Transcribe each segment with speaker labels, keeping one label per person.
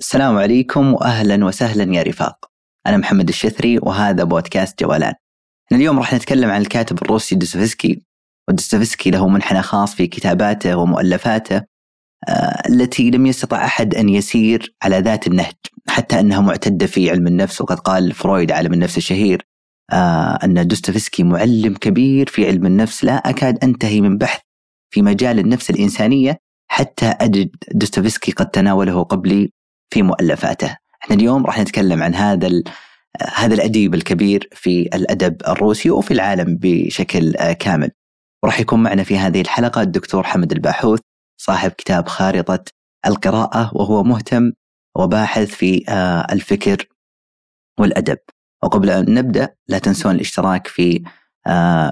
Speaker 1: السلام عليكم واهلا وسهلا يا رفاق. أنا محمد الشثري وهذا بودكاست جولان. اليوم راح نتكلم عن الكاتب الروسي دوستويفسكي ودوستويفسكي له منحنى خاص في كتاباته ومؤلفاته آه، التي لم يستطع أحد أن يسير على ذات النهج حتى انها معتمدة في علم النفس وقد قال فرويد عالم النفس الشهير آه، أن دوستويفسكي معلم كبير في علم النفس لا أكاد أنتهي من بحث في مجال النفس الإنسانية حتى أجد دوستويفسكي قد تناوله قبلي في مؤلفاته. إحنا اليوم راح نتكلم عن هذا هذا الأديب الكبير في الأدب الروسي وفي العالم بشكل كامل. وراح يكون معنا في هذه الحلقة الدكتور حمد الباحوث صاحب كتاب خارطة القراءة وهو مهتم وباحث في الفكر والأدب. وقبل أن نبدأ لا تنسون الاشتراك في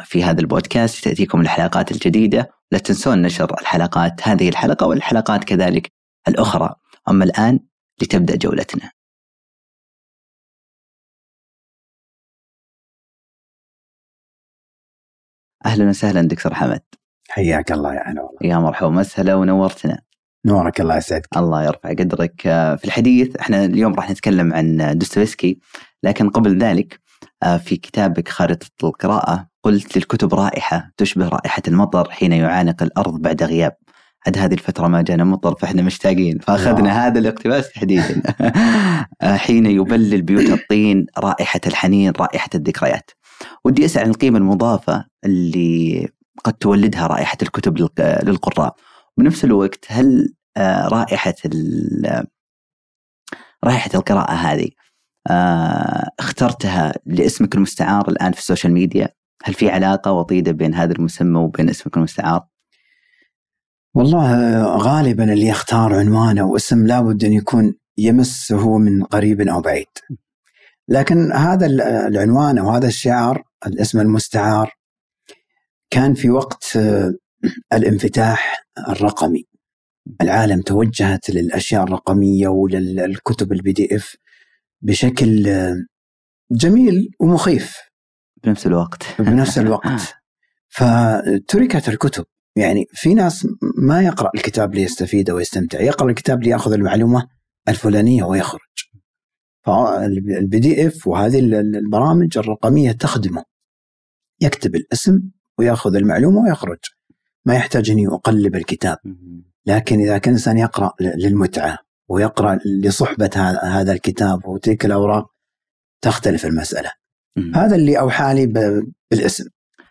Speaker 1: في هذا البودكاست تاتيكم الحلقات الجديدة لا تنسون نشر الحلقات هذه الحلقة والحلقات كذلك الأخرى أما الآن لتبدأ جولتنا. أهلا وسهلا دكتور حمد.
Speaker 2: حياك الله يا هلا والله.
Speaker 1: يا مرحبا مسهلا ونورتنا.
Speaker 2: نورك الله يسعدك.
Speaker 1: الله يرفع قدرك. في الحديث إحنا اليوم راح نتكلم عن دوستويفسكي لكن قبل ذلك في كتابك خارطة القراءة قلت للكتب رائحة تشبه رائحة المطر حين يعانق الأرض بعد غياب. عاد هذه الفترة ما جانا مطر فإحنا مشتاقين. فأخذنا هذا الاقتباس تحديدا. حين يبلل بيوت الطين رائحة الحنين رائحة الذكريات. ودي أسأل عن القيمة المضافة اللي قد تولدها رائحة الكتب للقراء. بنفس الوقت هل آه، رائحة رائحة القراءة هذه آه، اخترتها لاسمك المستعار الآن في السوشيال ميديا؟ هل في علاقة وطيدة بين هذا المسمى وبين اسمك المستعار؟
Speaker 2: والله غالبا اللي يختار عنوانه واسم لابد أن يكون يمسه من قريب أو بعيد. لكن هذا العنوان أو هذا الشعار الاسم المستعار كان في وقت الانفتاح الرقمي. العالم توجهت للأشياء الرقمية وللكتب ال PDF بشكل جميل ومخيف
Speaker 1: بنفس الوقت
Speaker 2: بنفس الوقت فتركت الكتب يعني في ناس ما يقرأ الكتاب ليستفيد ويستمتع. يقرأ الكتاب ليأخذ المعلومة الفلانية ويخرج. فال PDF وهذه البرامج الرقمية تخدمه. يكتب الاسم ويأخذ المعلومة ويخرج. ما يحتاج إني أقلب الكتاب. لكن إذا كان الانسان يقرأ للمتعة ويقرأ لصحبة هذا الكتاب وتلك الأوراق تختلف المسألة. هذا اللي أوحى لي بالاسم.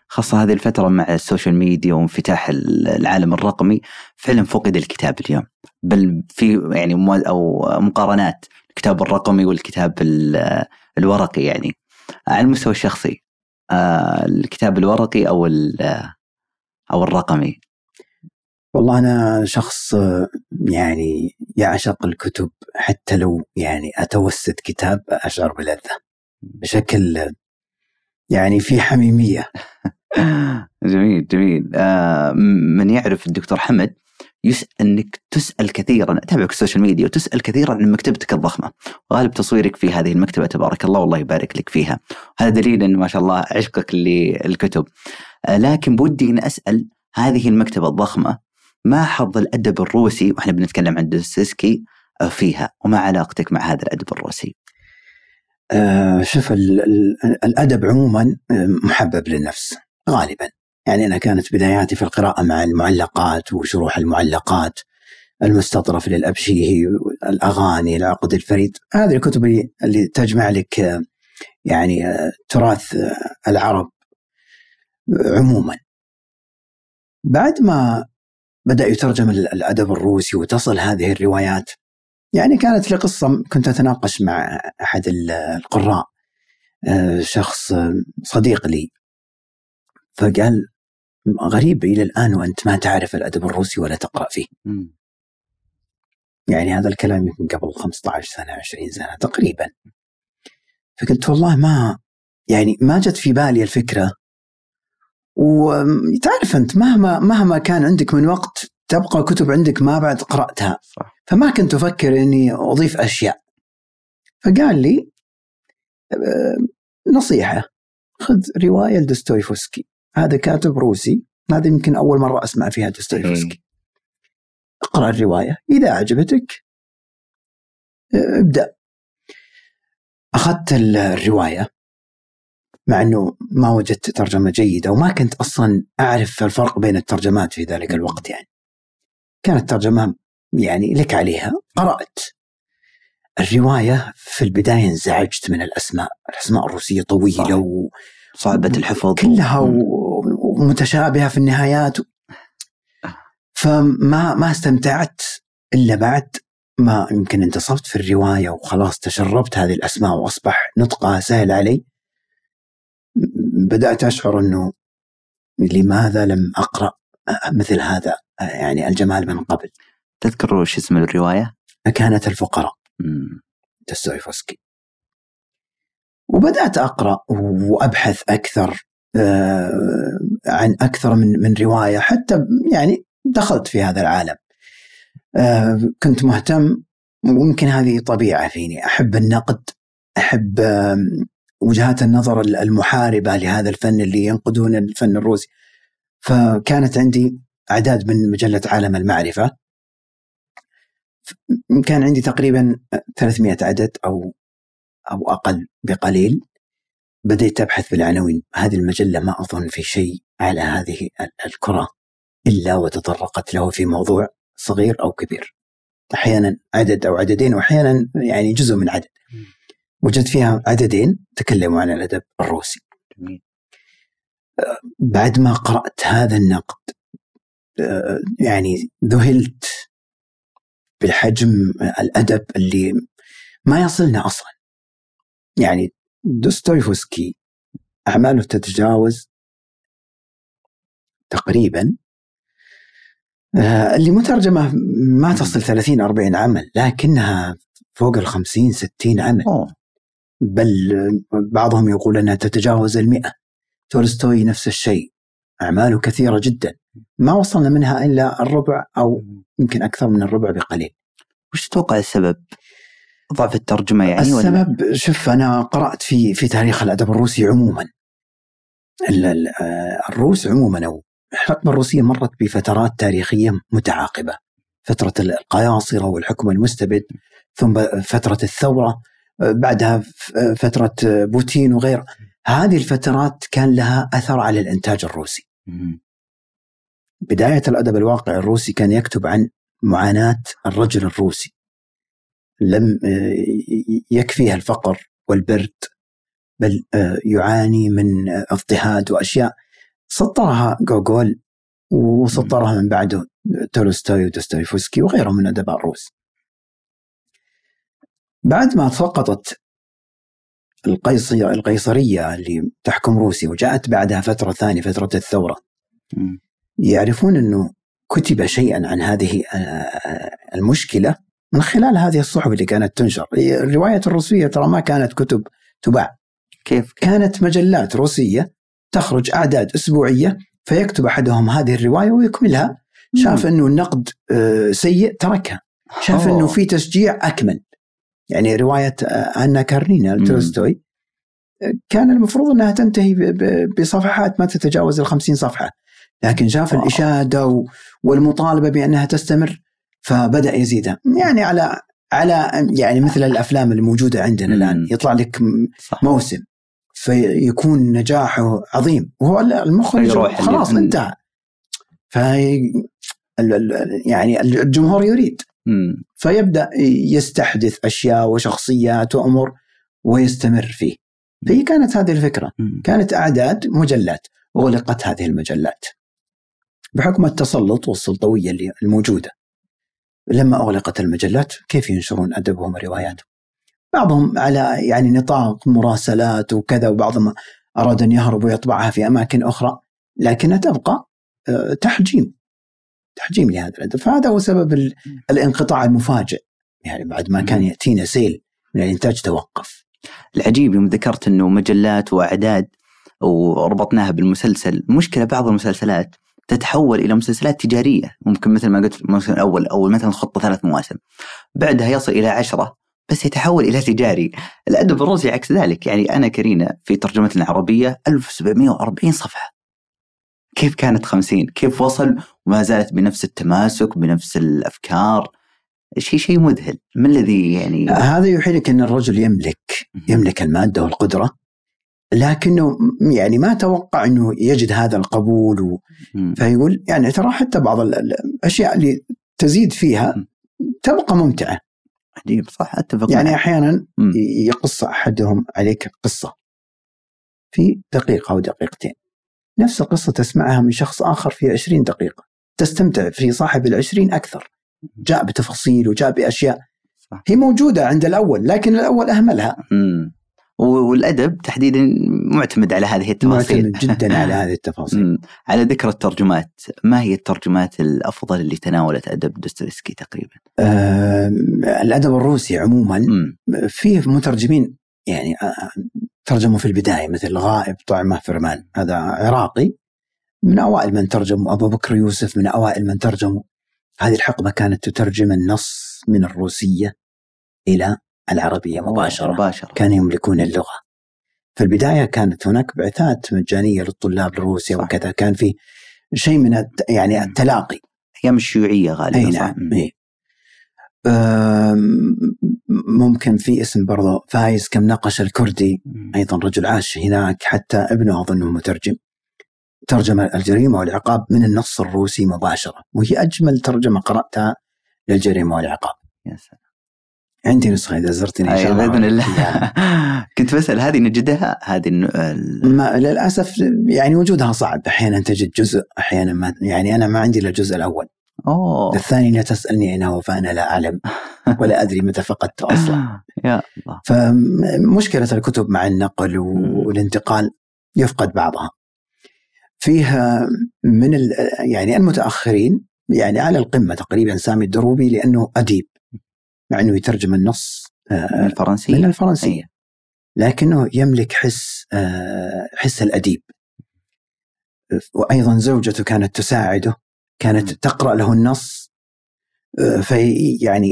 Speaker 1: خاصة هذه الفترة مع ال social media وانفتاح العالم الرقمي فعلا فقد الكتاب اليوم. بل في يعني أو مقارنات الكتاب الرقمي والكتاب الورقي يعني. على المستوى الشخصي آه، الكتاب الورقي أو أو الرقمي.
Speaker 2: والله أنا شخص يعني يعشق الكتب حتى لو يعني أتوسد كتاب أشعر بلذة. بشكل يعني في حميمية.
Speaker 1: جميل جميل. آه من يعرف الدكتور حمد يسأل أنك تسأل كثيرا أتابعك السوشيال ميديا وتسأل كثيرا عن مكتبتك الضخمة. وغالب تصويرك في هذه المكتبة تبارك الله والله يبارك لك فيها. هذا دليل إن ما شاء الله عشقك للكتب. آه لكن بودي إن أسأل هذه المكتبة الضخمة ما حظ الأدب الروسي وإحنا بنتكلم عن دوستويفسكي آه، فيها وما علاقتك مع هذا الأدب الروسي؟
Speaker 2: آه شوف الأدب عموما آه، محبب للنفس. غالبا. يعني أنا كانت بداياتي في القراءة مع المعلقات وشروح المعلقات المستطرف للأبشيهي الأغاني العقد الفريد. هذه الكتب اللي تجمع لك يعني تراث العرب عموما. بعد ما بدأ يترجم الأدب الروسي وتصل هذه الروايات يعني كانت لي قصة كنت أتناقش مع أحد القراء شخص صديق لي. فقال غريب إلى الآن وأنت ما تعرف الأدب الروسي ولا تقرأ فيه. م. يعني هذا الكلام يمكن قبل 15 سنة 20 سنة تقريبا. فقلت والله ما يعني ما جت في بالي الفكرة وتعرف أنت مهما مهما كان عندك من وقت تبقى كتب عندك ما بعد قرأتها صح. فما كنت أفكر إني أضيف أشياء فقال لي آه، نصيحة خذ رواية لدوستويفسكي هذا كاتب روسي. هذا يمكن أول مرة أسمع فيها دوستويفسكي اقرأ الرواية. إذا عجبتك ابدأ. أخذت الرواية مع أنه ما وجدت ترجمة جيدة وما كنت أصلا أعرف الفرق بين الترجمات في ذلك الوقت يعني. كانت ترجمة يعني لك عليها. قرأت. الرواية في البداية انزعجت من الأسماء. الأسماء الروسية طويلة و...
Speaker 1: صعبة الحفظ
Speaker 2: كلها. ومتشابهة في النهايات. فما ما استمتعت إلا بعد ما يمكن انتصفت في الرواية وخلاص تشربت هذه الأسماء وأصبح نطقها سهل علي. بدأت أشعر أنه لماذا لم أقرأ مثل هذا يعني الجمال من قبل.
Speaker 1: تذكر وش اسم الرواية؟
Speaker 2: كانت الفقراء. دستويفسكي وبدأت أقرأ وأبحث أكثر آه، عن أكثر من من رواية حتى يعني دخلت في هذا العالم. آه، كنت مهتم ويمكن هذه طبيعة فيني. أحب النقد أحب وجهات النظر المحاربة لهذا الفن اللي ينقدون الفن الروسي. فكانت عندي أعداد من مجلة عالم المعرفة. كان عندي تقريبا 300 عدد أو أو أقل بقليل بديت أبحث بالعناوين هذه المجلة ما أظن في شيء على هذه الكرة إلا وتطرقت له في موضوع صغير أو كبير. أحيانا عدد أو عددين وأحيانا يعني جزء من عدد. وجدت فيها عددين تكلموا عن الأدب الروسي. جميل. بعد ما قرأت هذا النقد يعني ذهلت بحجم الأدب اللي ما يصلنا أصلا. يعني دوستويفسكي أعماله تتجاوز تقريبا اللي مترجمة ما تصل 30 40 عمل لكنها فوق ال 50 60 عمل. أوه. بل بعضهم يقول أنها تتجاوز المئة. تولستوي نفس الشيء. أعماله كثيرة جدا. ما وصلنا منها إلا الربع أو يمكن أكثر من الربع بقليل.
Speaker 1: وش تتوقع السبب؟ ضعف الترجمة يعني
Speaker 2: السبب ولا؟ شوف أنا قرأت في في تاريخ الأدب الروسي عموما. الروس عموما أو الحقبة الروسية مرت بفترات تاريخية متعاقبة. فترة القياصرة والحكم المستبد ثم فترة الثورة بعدها فترة بوتين وغيره هذه الفترات كان لها أثر على الإنتاج الروسي. بداية الأدب الواقعي الروسي كان يكتب عن معاناة الرجل الروسي. لم يكفيها الفقر والبرد بل يعاني من اضطهاد وأشياء سطرها جوجول وسطرها من بعده تولستوي ودوستويفسكي وغيرهم من ادباء الروس. بعد ما سقطت القيصرية القيصرية اللي تحكم روسيا وجاءت بعدها فترة ثانية فترة الثورة يعرفون أنه كتب شيئا عن هذه آه، المشكلة من خلال هذه الصحف اللي كانت تنشر. الرواية الروسية ترى ما كانت كتب تباع.
Speaker 1: كيف؟
Speaker 2: كانت مجلات روسية تخرج أعداد أسبوعية فيكتب أحدهم هذه الرواية ويكملها. شاف أنه النقد آه، سيء تركها. شاف أنه في تشجيع أكمل. يعني رواية آه، أنا كارنينا تولستوي كان المفروض أنها تنتهي بصفحات ما تتجاوز ال 50 صفحة. لكن شاف. الإشادة والمطالبة بأنها تستمر. فبدأ يزيدها يعني على على يعني مثل الأفلام الموجودة عندنا الآن يطلع لك صح. موسم فيكون نجاحه عظيم. وهو المخرج خلاص انتهى. ف يعني الجمهور يريد. فيبدأ يستحدث أشياء وشخصيات وأمور ويستمر فيه. فهي كانت هذه الفكرة. كانت أعداد مجلات. أغلقت هذه المجلات. بحكم التسلط والسلطوية اللي الموجودة. لما أغلقت المجلات كيف ينشرون أدبهم ورواياتهم؟ بعضهم على يعني نطاق مراسلات وكذا وبعضهم أراد أن يهرب ويطبعها في أماكن أخرى لكنها تبقى آه، تحجيم تحجيم لهذا الأدب. فهذا هو سبب الانقطاع المفاجئ. يعني بعد ما كان يأتينا سيل من الإنتاج توقف.
Speaker 1: العجيب يوم ذكرت إنه مجلات وأعداد وربطناها بالمسلسل. مشكلة بعض المسلسلات تتحول إلى مسلسلات تجارية. ممكن مثل ما قلت الموسم الأول أو مثلا خطه ثلاث مواسم. بعدها يصل إلى عشرة بس يتحول إلى تجاري. الأدب الروسي عكس ذلك. يعني أنا كرينا في ترجمتنا العربية 1740 صفحة. كيف كانت خمسين؟ كيف وصل؟ وما زالت بنفس التماسك بنفس الأفكار. شيء شيء مذهل. ما الذي يعني؟
Speaker 2: هذا يوحي لك أن الرجل يملك يملك المادة والقدرة. لكنه يعني ما توقع إنه يجد هذا القبول و... فيقول يعني ترى حتى بعض الأشياء اللي تزيد فيها تبقى ممتعة.
Speaker 1: عجيب صح؟ اتفق
Speaker 2: يعني أحيانا يقص أحدهم عليك قصه في دقيقة أو دقيقتين. نفس القصة تسمعها من شخص آخر في 20 دقيقة. تستمتع في صاحب العشرين أكثر. جاء بتفاصيل وجاء بأشياء. صح. هي موجودة عند الأول لكن الأول
Speaker 1: أهملها. والأدب تحديدا معتمد على هذه التفاصيل.
Speaker 2: معتمد جدا على هذه التفاصيل.
Speaker 1: على ذكر الترجمات. ما هي الترجمات الأفضل اللي تناولت أدب دوستويفسكي تقريبا؟
Speaker 2: آه الأدب الروسي عموما فيه مترجمين يعني ترجموا في البداية مثل غائب طعمه فرمان هذا عراقي. من أوائل من ترجموا أبو بكر يوسف من أوائل من ترجموا. هذه الحقبة كانت تترجم النص من الروسية إلى العربية مباشرة
Speaker 1: مباشرة.
Speaker 2: كانوا يملكون اللغة. في البداية كانت هناك بعثات مجانية للطلاب لروسيا صح. وكذا. كان في شيء من يعني التلاقي.
Speaker 1: أيام الشيوعية غالبا
Speaker 2: أي نعم. ممكن في اسم برضه فايز كم ناقش الكردي أيضا رجل عاش هناك حتى ابنه أظنه مترجم. ترجم الجريمة والعقاب من النص الروسي مباشرة وهي أجمل ترجمة قرأتها للجريمة والعقاب.
Speaker 1: يا سلام.
Speaker 2: عندي نسخة إذا زرتني إن
Speaker 1: شاء الله. بإذن الله. كنت بسأل هذه نجدها؟ هذه
Speaker 2: ما للأسف يعني وجودها صعب. أحيانا تجد جزء أحيانا ما يعني أنا ما عندي إلا الجزء الأول.
Speaker 1: أوه.
Speaker 2: الثاني لا تسألني اين هو فأنا لا أعلم ولا أدري متى فقدته أصلا.
Speaker 1: يا الله.
Speaker 2: فمشكلة الكتب مع النقل والانتقال يفقد بعضها. فيها من يعني المتأخرين يعني على القمة تقريبا سامي الدروبي لأنه أديب. مع إنه يترجم النص
Speaker 1: آه، من الفرنسية.
Speaker 2: من الفرنسية. لكنه يملك حس آه، حس الأديب. وأيضا زوجته كانت تساعده كانت تقرأ له النص آه، في يعني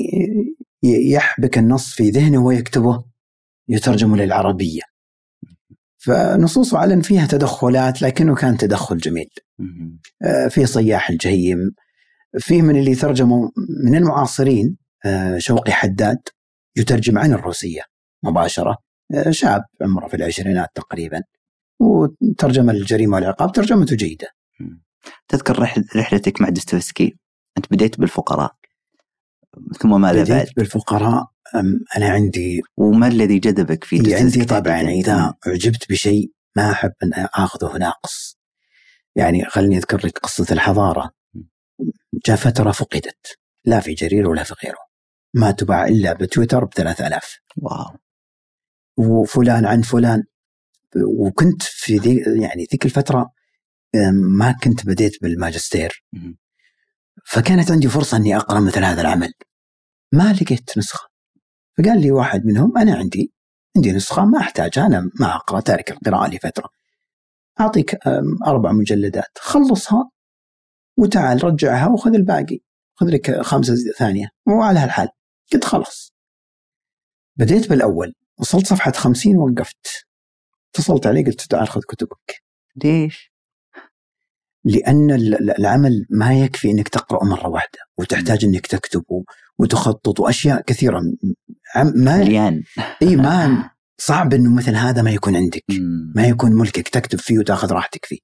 Speaker 2: يحبك النص في ذهنه ويكتبه يترجم للعربية. فنصوصه علن فيها تدخلات لكنه كان تدخل جميل. في صياح الجهيم فيه من اللي ترجموا من المعاصرين. آه، شوقي حداد يترجم عن الروسية مباشرة. آه، شاب عمره في العشرينات تقريبا. وترجم الجريمة والعقاب ترجمته جيدة.
Speaker 1: تذكر رحلتك مع دستويفسكي أنت بديت بالفقراء. ثم ماذا
Speaker 2: بديت بعد؟ بالفقراء أنا عندي
Speaker 1: وما الذي جذبك في
Speaker 2: عندي طبعا إذا أعجبت بشيء ما أحب أن آخذه ناقص. يعني خليني أذكر لك قصة الحضارة. جاء فترة فقدت. لا في جرير ولا في غيره. ما تباع إلا بتويتر ب 3000
Speaker 1: واو.
Speaker 2: وفلان عن فلان. وكنت في ذي يعني ذيك الفترة ما كنت بديت بالماجستير. فكانت عندي فرصة إني أقرأ مثل هذا العمل. ما لقيت نسخة. فقال لي واحد منهم أنا عندي عندي نسخة ما أحتاجها أنا ما أقرأ تارك القراءة لفترة. أعطيك أربع مجلدات. خلصها وتعال رجعها وخذ الباقي. خذ لك خمسة ثانية. وعلى هالحال. قلت خلاص. بديت بالأول وصلت صفحة خمسين وقفت. اتصلت عليه قلت تعال خذ كتبك.
Speaker 1: ليش؟
Speaker 2: لأن العمل ما يكفي أنك تقرأ مرة واحدة وتحتاج أنك تكتب وتخطط وأشياء كثيرة.
Speaker 1: ما مليان.
Speaker 2: إي ما صعب إنه مثل هذا ما يكون عندك. ما يكون ملكك تكتب فيه وتأخذ راحتك فيه.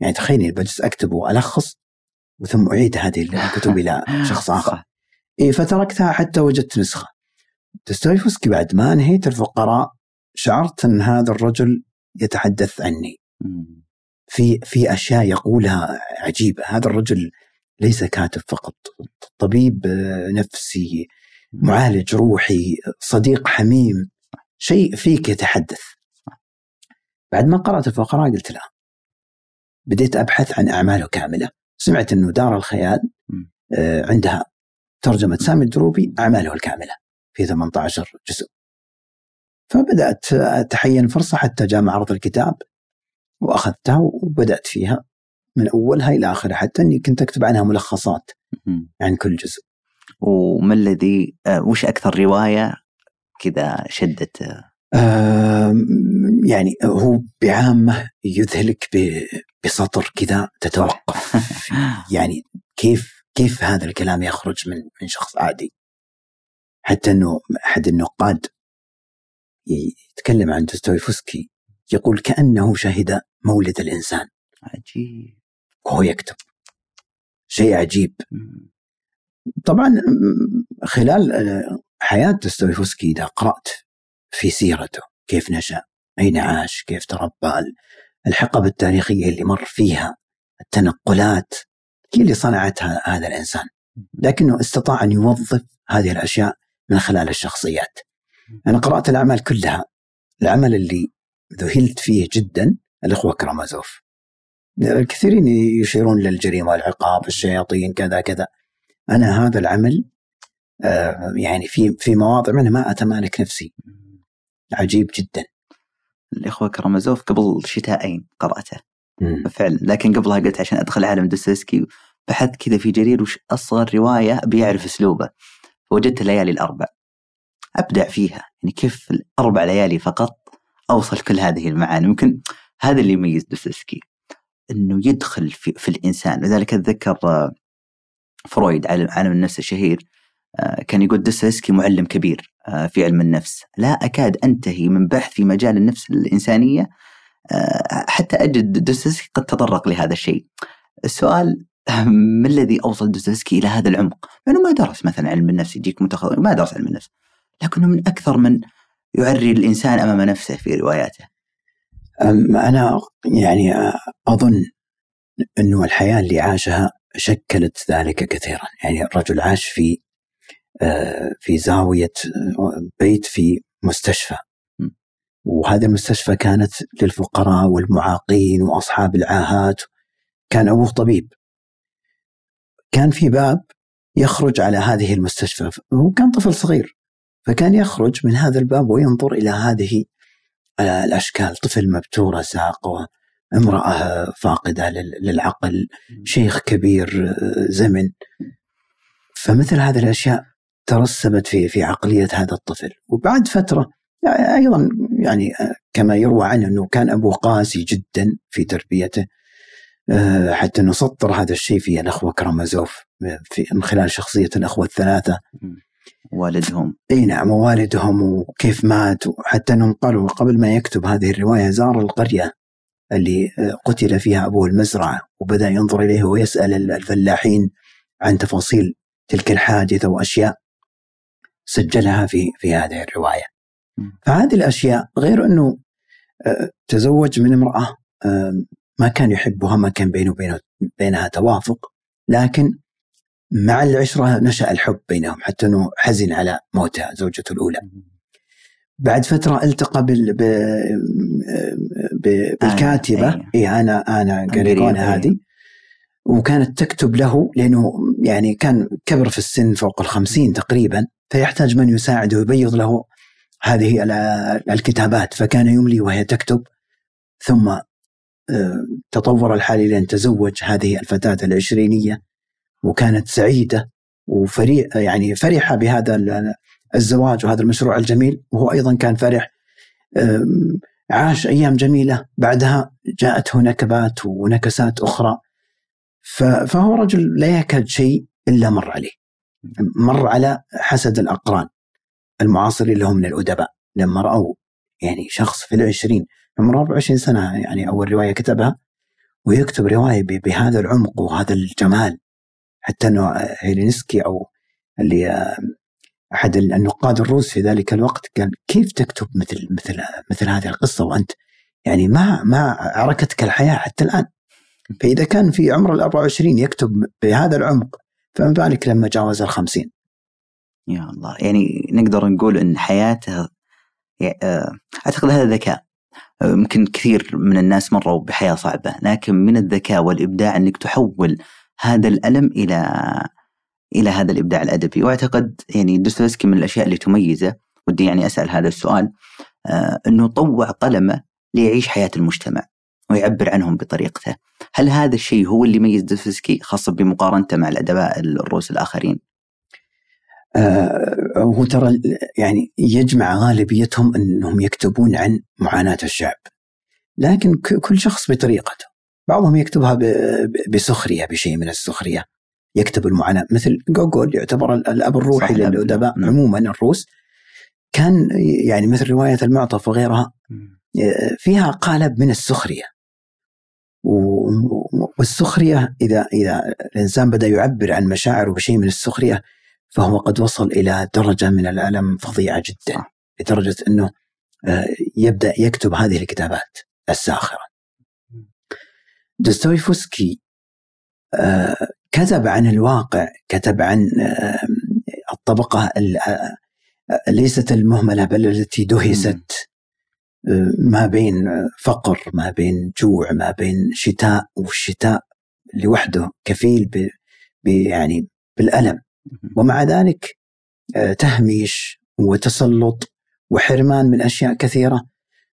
Speaker 2: يعني تخيلي بجلس اكتب وألخص وثم أعيد هذه الكتب إلى شخص آخر. إيه فتركتها حتى وجدت نسخة. دستويفسكي بعد ما نهيت الفقراء شعرت أن هذا الرجل يتحدث عني. في في أشياء يقولها عجيبة. هذا الرجل ليس كاتب فقط. طبيب نفسي معالج روحي صديق حميم شيء فيك يتحدث. بعد ما قرأت الفقراء قلت لا. بديت أبحث عن أعماله كاملة. سمعت أنه دار الخيال آه، عندها ترجمة سامي الدروبي أعماله الكاملة في 18 جزء. فبدأت أتحين فرصة حتى جاء معرض الكتاب وأخذتها وبدأت فيها من أولها إلى آخرها حتى أني كنت أكتب عنها ملخصات عن كل جزء.
Speaker 1: وما الذي آه، وش أكثر رواية كذا شدت
Speaker 2: آه؟ يعني هو بعامة يذهلك بسطر كذا تتوقف. يعني كيف كيف هذا الكلام يخرج من من شخص عادي؟ حتى إنه أحد النقاد يتكلم عن دوستويفسكي يقول كأنه شهد مولد الإنسان.
Speaker 1: عجيب.
Speaker 2: وهو يكتب. شيء عجيب. طبعا خلال حياة دوستويفسكي إذا قرأت في سيرته كيف نشأ أين عاش كيف تربى الحقب التاريخية اللي مر فيها التنقلات هي اللي صنعتها هذا الإنسان. لكنه استطاع أن يوظف هذه الأشياء من خلال الشخصيات. أنا قرأت الأعمال كلها. العمل اللي ذهلت فيه جدا الإخوة كرامازوف. الكثيرين يشيرون للجريمه والعقاب الشياطين كذا كذا. أنا هذا العمل آه، يعني في في مواضع منه ما أتمالك نفسي. عجيب جدا.
Speaker 1: الإخوة كرامازوف قبل شتاءين قرأته. فعلا. لكن قبلها قلت عشان أدخل عالم دوستويفسكي بحثت كذا في جرير وش أصغر رواية بيعرف أسلوبه. فوجدت الليالي الأربع. أبدع فيها. يعني كيف الأربع ليالي فقط أوصل كل هذه المعاني. ممكن هذا اللي يميز دوستويفسكي إنه يدخل في, في الإنسان. لذلك أتذكر آه، فرويد عالم النفس الشهير آه، كان يقول دوستويفسكي معلم كبير آه، في علم النفس. لا أكاد أنتهي من بحث في مجال النفس الإنسانية حتى أجد دوستويفسكي قد تطرق لهذا الشيء السؤال ما الذي أوصل دوستويفسكي إلى هذا العمق؟ لأنه ما درس مثلا علم النفس يجيك متخصص ما درس علم النفس لكنه من أكثر من يعري الإنسان أمام نفسه في رواياته.
Speaker 2: أنا يعني أظن أنه الحياة اللي عاشها شكلت ذلك كثيرا، يعني الرجل عاش في في زاوية بيت في مستشفى وهذه المستشفى كانت للفقراء والمعاقين وأصحاب العاهات. كان أبوه طبيب. كان في باب يخرج على هذه المستشفى. هو كان طفل صغير فكان يخرج من هذا الباب وينظر إلى هذه الأشكال. طفل مبتورة ساق امرأة فاقدة للعقل شيخ كبير زمن. فمثل هذه الأشياء ترسبت في في عقلية هذا الطفل. وبعد فترة أيضا يعني كما يروى عنه أنه كان أبوه قاسي جدا في تربيته آه، حتى نسطر هذا الشيء في الأخوة كرامازوف في من خلال شخصية الأخوة الثلاثة.
Speaker 1: والدهم.
Speaker 2: إي نعم ووالدهم وكيف مات وحتى أنهم قالوا قبل ما يكتب هذه الرواية زار القرية اللي آه، قتل فيها ابوه المزرعة وبدأ ينظر إليه ويسأل الفلاحين عن تفاصيل تلك الحادثة وأشياء سجلها في في هذه الرواية. فهذه الأشياء غير أنه آه، تزوج من امرأة ما كان يحبها ما كان بينه وبينه بينها توافق لكن مع العشرة نشأ الحب بينهم حتى أنه حزن على موتها زوجته الأولى. بعد فترة التقى بال... ب... ب... بالكاتبة. آه إيه أنا أنا قريبونة هذه. وكانت تكتب له لأنه يعني كان كبر في السن فوق الخمسين تقريبا فيحتاج من يساعده ويبيض له هذه الكتابات فكان يملي وهي تكتب ثم تطور الحال إلى أن تزوج هذه الفتاة العشرينية وكانت سعيدة وفريح يعني فرحة بهذا الزواج وهذا المشروع الجميل. وهو أيضا كان فرح عاش أيام جميلة. بعدها جاءته نكبات ونكسات أخرى. فهو رجل لا يكاد شيء إلا مر عليه مر على حسد الأقران. المعاصرين له من الأدباء لما رأوا يعني شخص في العشرين عمره 24 سنة يعني أول رواية كتبها ويكتب رواية بهذا العمق وهذا الجمال حتى أنه هيلينسكي أو اللي أحد النقاد الروس في ذلك الوقت قال كيف تكتب مثل مثل مثل هذه القصة وأنت يعني ما ما عركتك الحياة حتى الآن؟ فإذا كان في عمر ال 24 يكتب بهذا العمق فما بالك لما جاوز ال 50
Speaker 1: يا الله يعني نقدر نقول إن حياته آه، أعتقد هذا ذكاء. يمكن كثير من الناس مروا بحياة صعبة لكن من الذكاء والإبداع أنك تحول هذا الألم إلى إلى هذا الإبداع الأدبي. وأعتقد يعني دوستويفسكي من الأشياء اللي تميزه ودي يعني أسأل هذا السؤال آه أنه طوع قلمه ليعيش حياة المجتمع ويعبر عنهم بطريقته. هل هذا الشيء هو اللي يميز دوستويفسكي خاصة بمقارنته مع الأدباء الروس الآخرين؟
Speaker 2: آه هو ترى يعني يجمع غالبيتهم إنهم يكتبون عن معاناة الشعب. لكن كل شخص بطريقته. بعضهم يكتبها بسخرية بشيء من السخرية. يكتب المعاناة. مثل جوجول يعتبر الأب الروحي للأدباء نعم. عموما الروس. كان يعني مثل رواية المعطف وغيرها فيها قالب من السخرية. والسخرية إذا إذا الإنسان بدأ يعبر عن مشاعره بشيء من السخرية فهو قد وصل إلى درجة من الألم فظيعة جدا لدرجة إنه آه، يبدأ يكتب هذه الكتابات الساخرة. دوستويفسكي آه، كتب عن الواقع كتب عن آه، الطبقة ليست المهملة بل التي دهست ما بين فقر ما بين جوع ما بين شتاء والشتاء لوحده كفيل ب يعني بالألم. ومع ذلك تهميش وتسلط وحرمان من أشياء كثيرة.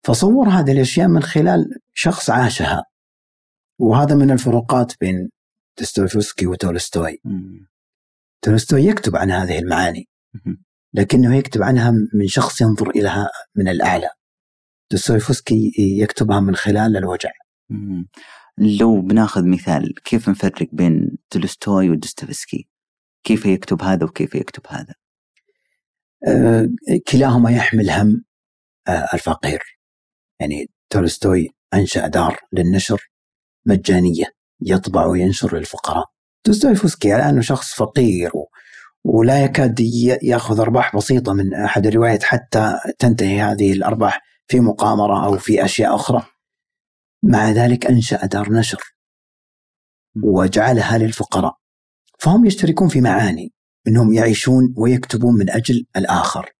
Speaker 2: فصور هذه الأشياء من خلال شخص عاشها. وهذا من الفروقات بين دوستويفسكي وتولستوي. تولستوي يكتب عن هذه المعاني لكنه يكتب عنها من شخص ينظر اليها من الأعلى. دوستويفسكي يكتبها من خلال الوجع.
Speaker 1: لو بناخذ مثال كيف نفرق بين تولستوي ودوستويفسكي؟ كيف يكتب هذا وكيف يكتب هذا
Speaker 2: آه، كلاهما يحمل هم آه، الفقير يعني تولستوي أنشأ دار للنشر مجانية يطبع وينشر للفقراء دوستويفسكي على أنه شخص فقير و... ولا يكاد يأخذ أرباح بسيطة من أحد الروايات حتى تنتهي هذه الأرباح في مقامرة أو في أشياء أخرى. مع ذلك أنشأ دار نشر وجعلها للفقراء. فهم يشتركون في معاني انهم يعيشون ويكتبون من أجل الآخر.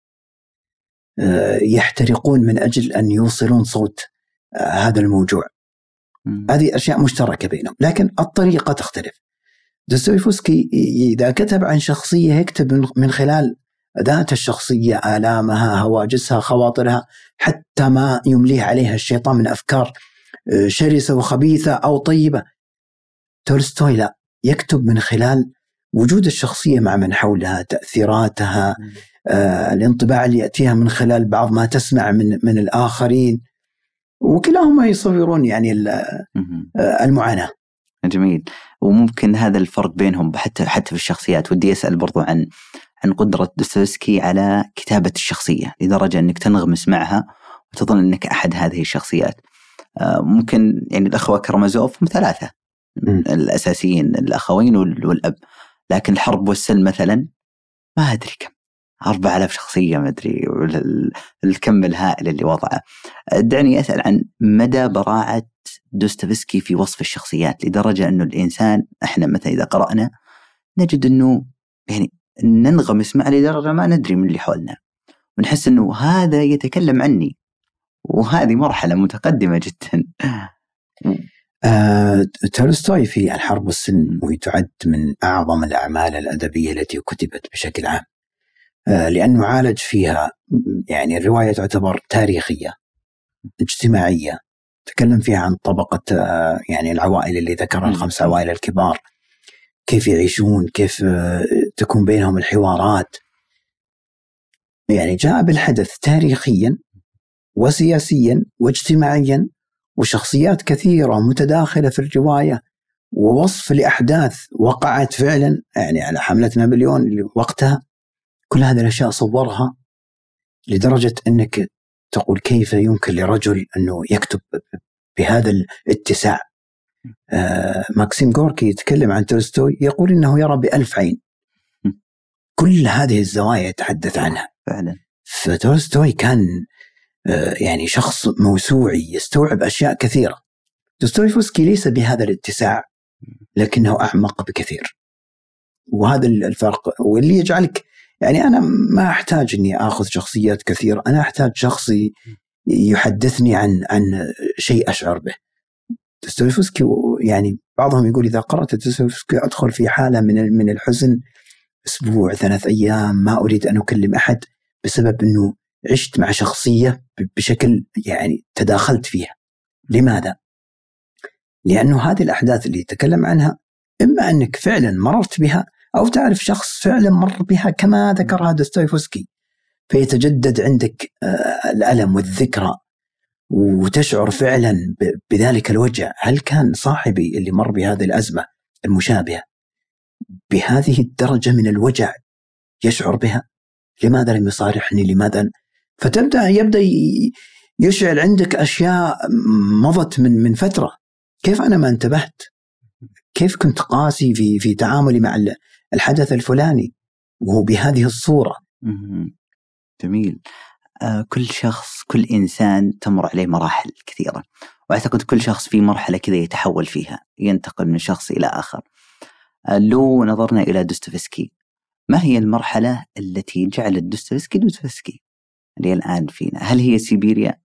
Speaker 2: آه، يحترقون من أجل أن يوصلون صوت آه، هذا الموجوع. هذه أشياء مشتركة بينهم لكن الطريقة تختلف. دوستويفسكي إذا كتب عن شخصية يكتب من خلال ذات الشخصية آلامها هواجسها خواطرها حتى ما يمليه عليها الشيطان من أفكار آه، شرسة وخبيثة أو طيبة. تولستوي لا. يكتب من خلال وجود الشخصية مع من حولها تأثيراتها آه، الانطباع اللي يأتيها من خلال بعض ما تسمع من من الآخرين. وكلاهما يصورون يعني آه، المعاناة.
Speaker 1: جميل. وممكن هذا الفرق بينهم حتى حتى في الشخصيات. ودي أسأل برضو عن عن قدرة دوستويفسكي على كتابة الشخصية لدرجة أنك تنغمس معها وتظن أنك أحد هذه الشخصيات. آه، ممكن يعني الأخوة كرمازوف هم ثلاثة. الأساسيين الأخوين والأب لكن الحرب والسلم مثلا ما أدري كم 4000 شخصية ما أدري الكم الهائل اللي وضعه. دعني أسأل عن مدى براعة دوستويفسكي في وصف الشخصيات لدرجة أنه الإنسان إحنا مثلا إذا قرأنا نجد أنه يعني ننغمس معه لدرجة ما ندري من اللي حولنا. ونحس أنه هذا يتكلم عني. وهذه مرحلة متقدمة جدا.
Speaker 2: آه، تولستوي في الحرب والسلم وهي تعد من أعظم الأعمال الأدبية التي كتبت بشكل عام. آه، لأنه عالج فيها يعني الرواية تعتبر تاريخية اجتماعية. تكلم فيها عن طبقة آه، يعني العوائل اللي ذكرها الخمس عوائل الكبار. كيف يعيشون كيف تكون بينهم الحوارات. يعني جاء بالحدث تاريخيا وسياسيا واجتماعيا وشخصيات كثيرة متداخلة في الرواية ووصف لأحداث وقعت فعلا يعني على حملة نابليون وقتها. كل هذه الأشياء صورها لدرجة أنك تقول كيف يمكن لرجل أنه يكتب بهذا الاتساع. آه ماكسيم غوركي يتكلم عن تولستوي يقول إنه يرى بألف عين. كل هذه الزوايا يتحدث عنها.
Speaker 1: فعلا.
Speaker 2: فتولستوي كان يعني شخص موسوعي يستوعب أشياء كثيرة. دوستويفسكي ليس بهذا الاتساع لكنه أعمق بكثير. وهذا الفرق واللي يجعلك يعني أنا ما أحتاج إني آخذ شخصيات كثيرة أنا أحتاج شخص يحدثني عن عن شيء أشعر به. دوستويفسكي يعني بعضهم يقول إذا قرأت دوستويفسكي أدخل في حالة من من الحزن أسبوع ثلاث أيام ما أريد أن أكلم أحد بسبب إنه عشت مع شخصية بشكل يعني تداخلت فيها. لماذا؟ لأنه هذه الأحداث اللي يتكلم عنها إما أنك فعلا مررت بها أو تعرف شخص فعلا مر بها كما ذكرها دوستويفسكي. فيتجدد عندك الألم والذكرى وتشعر فعلا بذلك الوجع. هل كان صاحبي اللي مر بهذه الأزمة المشابهة بهذه الدرجة من الوجع يشعر بها؟ لماذا لم يصارحني؟ لماذا فتبدأ يبدأ يشعل عندك أشياء مضت من من فترة. كيف أنا ما انتبهت؟ كيف كنت قاسي في في تعاملي مع الحدث الفلاني؟ وهو بهذه الصورة.
Speaker 1: جميل. آه كل شخص كل إنسان تمر عليه مراحل كثيرة. وأعتقد كل شخص في مرحلة كذا يتحول فيها ينتقل من شخص إلى آخر. آه لو نظرنا إلى دوستويفسكي ما هي المرحلة التي جعلت دوستويفسكي دوستويفسكي؟ اللي الآن فينا. هل هي سيبيريا؟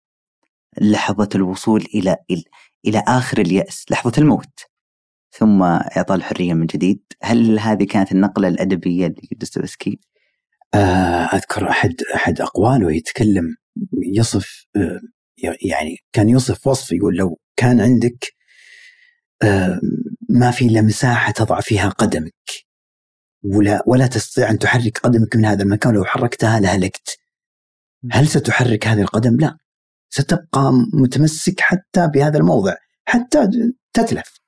Speaker 1: لحظة الوصول إلى إلى آخر اليأس لحظة الموت. ثم إعطاء الحرية من جديد. هل هذه كانت النقلة الأدبية لدوستويفسكي؟
Speaker 2: آه، أذكر أحد أحد أقواله يتكلم يصف آه، يعني كان يوصف وصف يقول لو كان عندك آه، ما في إلا مساحة تضع فيها قدمك ولا ولا تستطيع أن تحرك قدمك من هذا المكان لو حركتها لهلكت. هل ستحرك هذه القدم؟ لا. ستبقى متمسك حتى بهذا الموضع حتى تتلف.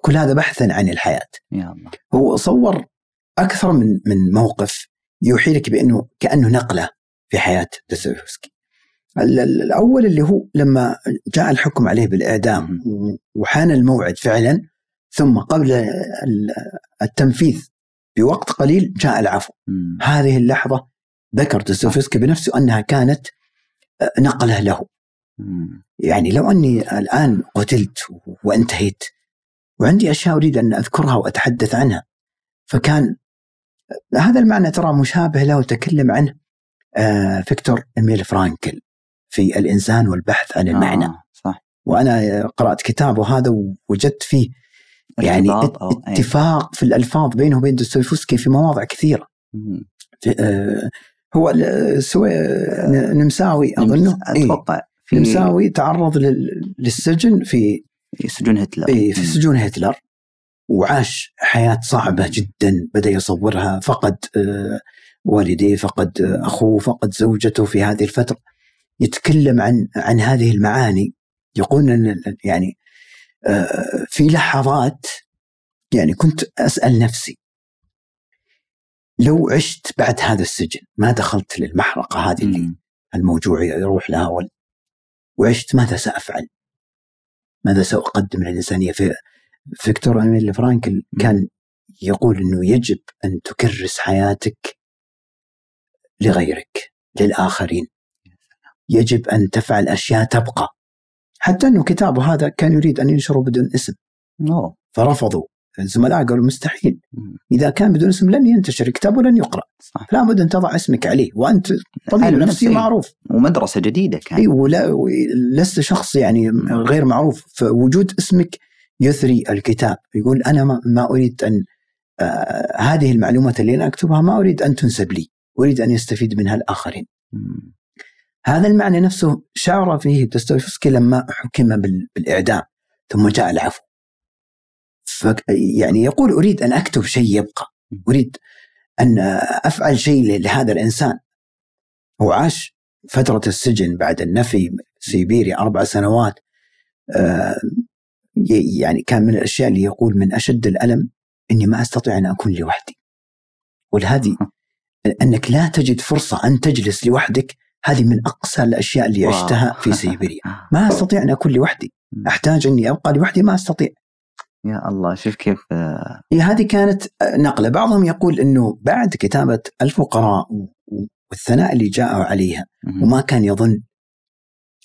Speaker 2: كل هذا بحثا عن الحياة.
Speaker 1: يا الله.
Speaker 2: هو صور أكثر من من موقف يوحي لك بأنه كأنه نقلة في حياة دوستويفسكي. الأول اللي هو لما جاء الحكم عليه بالإعدام وحان الموعد فعلا ثم قبل التنفيذ بوقت قليل جاء العفو. هذه اللحظة ذكر دوستويفسكي بنفسه أنها كانت نقلة له. يعني لو أني الآن قتلت وانتهيت وعندي أشياء أريد أن أذكرها وأتحدث عنها. فكان هذا المعنى ترى مشابه له تكلم عنه آه، فيكتور إميل فرانكل في الإنسان والبحث عن المعنى. آه
Speaker 1: صح.
Speaker 2: وأنا قرأت كتابه هذا ووجدت فيه يعني اتفاق في الألفاظ بينه وبين دوستويفسكي في مواضع في آه هو سوي نمساوي أظنه.
Speaker 1: إيه. أتوقع
Speaker 2: في نمساوي تعرض للسجن في
Speaker 1: في سجون هتلر.
Speaker 2: إيه في سجون هتلر. وعاش حياة صعبة جدا. بدأ يصورها فقد آه، والديه فقد آه، أخوه فقد زوجته في هذه الفترة. يتكلم عن عن هذه المعاني. يقول أن يعني آه، في لحظات يعني كنت أسأل نفسي لو عشت بعد هذا السجن ما دخلت للمحرقة هذه اللي الموجوع يروح لها وعشت ماذا سأفعل؟ ماذا سأقدم للإنسانية في فيكتور أميل فرانكل كان يقول أنه يجب أن تكرس حياتك لغيرك للآخرين. يجب أن تفعل أشياء تبقى. حتى أنه كتابه هذا كان يريد أن ينشره بدون اسم. فرفضوا. الزملاء قالوا مستحيل. إذا كان بدون اسم لن ينتشر كتاب ولن يقرأ. صح. لابد أن تضع اسمك عليه وأنت طبيب نفسي معروف
Speaker 1: ومدرسة جديدة كان.
Speaker 2: أي ولا لست شخص يعني غير معروف. فوجود اسمك يثري الكتاب. يقول أنا ما أريد أن آه هذه المعلومات اللي أنا أكتبها ما أريد أن تنسب لي. أريد أن يستفيد منها الآخرين. هذا المعنى نفسه شعر فيه دوستويفسكي لما حكم بالإعدام. ثم جاء العفو. يعني يقول أريد أن أكتب شيء يبقى. أريد أن أفعل شيء لهذا الإنسان. هو عاش فترة السجن بعد النفي سيبيريا أربع سنوات. آه، يعني كان من الأشياء اللي يقول من أشد الألم إني ما أستطيع أن أكون لوحدي. ولهذه أنك لا تجد فرصة أن تجلس لوحدك هذه من أقصى الأشياء اللي عشتها في سيبيريا. ما أستطيع أن أكون لوحدي. أحتاج أني أبقى لوحدي ما أستطيع.
Speaker 1: يا الله شوف كيف آه،
Speaker 2: هذه كانت نقلة. بعضهم يقول أنه بعد كتابة الفقراء والثناء اللي جاءوا عليها وما كان يظن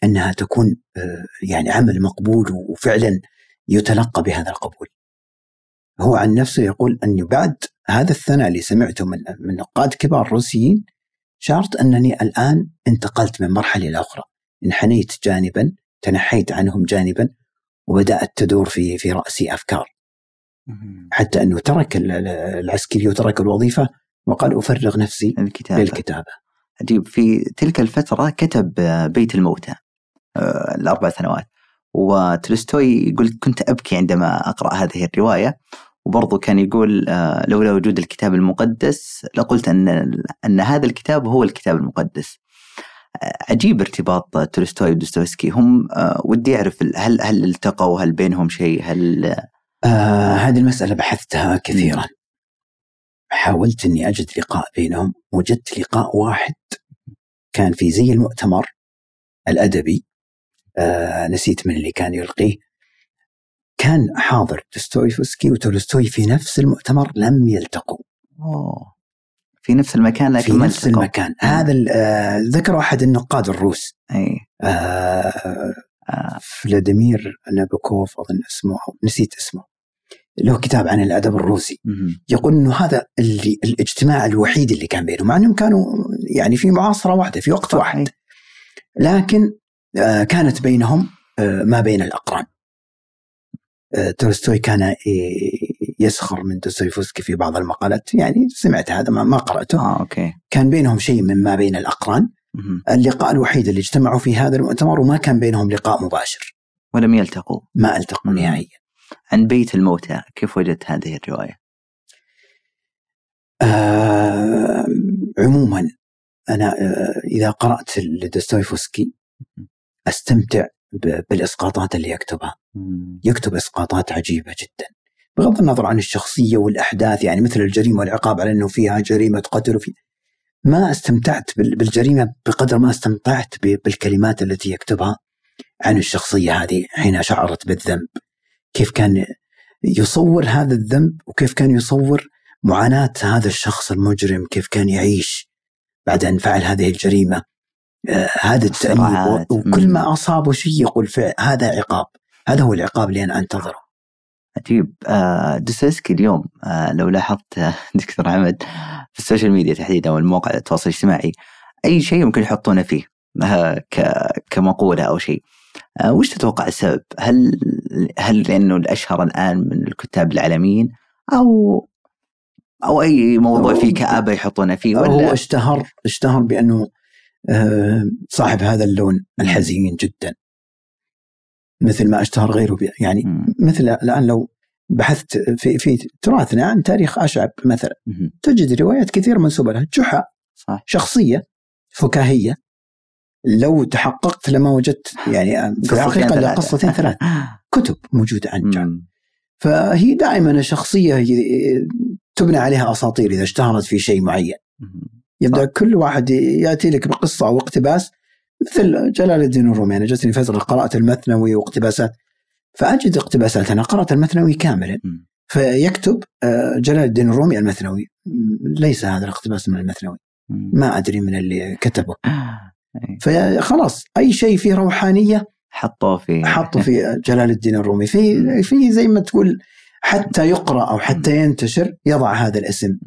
Speaker 2: أنها تكون آه، يعني عمل مقبول وفعلا يتلقى بهذا القبول. هو عن نفسه يقول أني بعد هذا الثناء اللي سمعته من من نقاد كبار روسيين شعرت أنني الآن انتقلت من مرحلة إلى أخرى. انحنيت جانبا تنحيت عنهم جانبا وبدأت تدور في في رأسي أفكار. حتى أنه ترك العسكري وترك الوظيفة وقال أفرغ نفسي الكتابة. للكتابة.
Speaker 1: عجيب في تلك الفترة كتب بيت الموتى آه، الأربع سنوات. وتولستوي يقول كنت أبكي عندما أقرأ هذه الرواية وبرضه كان يقول آه، لولا وجود الكتاب المقدس لقلت أن أن هذا الكتاب هو الكتاب المقدس. عجيب ارتباط تولستوي ودوستويفسكي هم آه، ودي أعرف هل هل التقوا هل بينهم شيء هل
Speaker 2: آه هذه المسألة بحثتها كثيرا. حاولت إني أجد لقاء بينهم وجدت لقاء واحد كان في زي المؤتمر الأدبي آه نسيت من اللي كان يلقيه. كان حاضر دوستويفسكي وتولستوي في نفس المؤتمر لم يلتقوا.
Speaker 1: أوه. في نفس المكان لكن
Speaker 2: في نفس. المكان هذا ال- آه ذكر أحد النقاد الروس
Speaker 1: إي
Speaker 2: آه
Speaker 1: آه.
Speaker 2: فلاديمير نابوكوف أظن اسمه أو نسيت اسمه له كتاب عن الأدب الروسي
Speaker 1: مهم.
Speaker 2: يقول إنه هذا اللي الاجتماع الوحيد اللي كان بينهم مع إنهم كانوا يعني في معاصرة واحدة في وقت واحد. لكن آه، كانت بينهم آه، ما بين الأقران آه، تولستوي كان يسخر من دوستويفسكي في بعض المقالات. يعني سمعت هذا ما ما قرأته.
Speaker 1: آه okay.
Speaker 2: كان بينهم شيء من ما بين الأقران.
Speaker 1: مهم.
Speaker 2: اللقاء الوحيد اللي اجتمعوا في هذا المؤتمر وما كان بينهم لقاء مباشر.
Speaker 1: ولم يلتقوا.
Speaker 2: ما التقوا
Speaker 1: مم.
Speaker 2: نهائيا.
Speaker 1: عن بيت الموتى كيف وجدت هذه الرواية؟
Speaker 2: آه عموما أنا آه إذا قرأت لدوستويفسكي أستمتع ب- بالإسقاطات اللي يكتبها. يكتب إسقاطات عجيبة جدا. بغض النظر عن الشخصية والأحداث يعني مثل الجريمة والعقاب على إنه فيها جريمة قتل وفي ما استمتعت بال- بالجريمة بقدر ما استمتعت بالكلمات التي يكتبها عن الشخصية هذه حين شعرت بالذنب. كيف كان يصور هذا الذنب وكيف كان يصور معاناة هذا الشخص المجرم؟ كيف كان يعيش بعد أن فعل هذه الجريمة؟ آه هذا التأنيب وكل. ما أصابه شيء يقول فعل هذا عقاب. هذا هو العقاب اللي أنا أنتظره.
Speaker 1: عجيب آه دوستويفسكي اليوم آه لو لاحظت دكتور حمد في ال social media تحديدا والمواقع التواصل الاجتماعي أي شيء ممكن يحطونه فيه آه كمقولة أو شيء وش تتوقع السبب؟ هل هل لأنه الأشهر الآن من الكتاب العالميين أو أو أي موضوع فيه كآبة يحطونه فيه
Speaker 2: هو
Speaker 1: ولا
Speaker 2: اشتهر اشتهر بأنه صاحب هذا اللون الحزين جدا مثل ما أشتهر غيره يعني
Speaker 1: مم.
Speaker 2: مثل الآن لو بحثت في في تراثنا عن تاريخ أشعب مثلا
Speaker 1: مهم.
Speaker 2: تجد روايات كثير منسوبة لها جحا
Speaker 1: صح
Speaker 2: شخصية فكاهية لو تحققت لما وجدت يعني في
Speaker 1: قصتين
Speaker 2: الحقيقة لا. قصتين ثلاث كتب موجودة عن جحا
Speaker 1: مم.
Speaker 2: فهي دائما شخصيه تبنى عليها أساطير إذا اشتهرت في شيء معين. يبدأ كل واحد يأتي لك بقصة أو اقتباس مثل جلال الدين الرومي أنا جتني فتره قرات المثنوي واقتباسات. فأجد اقتباسات أنا قرأت المثنوي كاملا. فيكتب آه، جلال الدين الرومي المثنوي. ليس هذا الاقتباس من المثنوي. ما أدري من اللي كتبه.
Speaker 1: إيه.
Speaker 2: فخلاص أي شيء فيه روحانية
Speaker 1: حطوه في
Speaker 2: حطه في جلال الدين الرومي. في في زي ما تقول حتى يقرأ أو حتى ينتشر يضع هذا الاسم.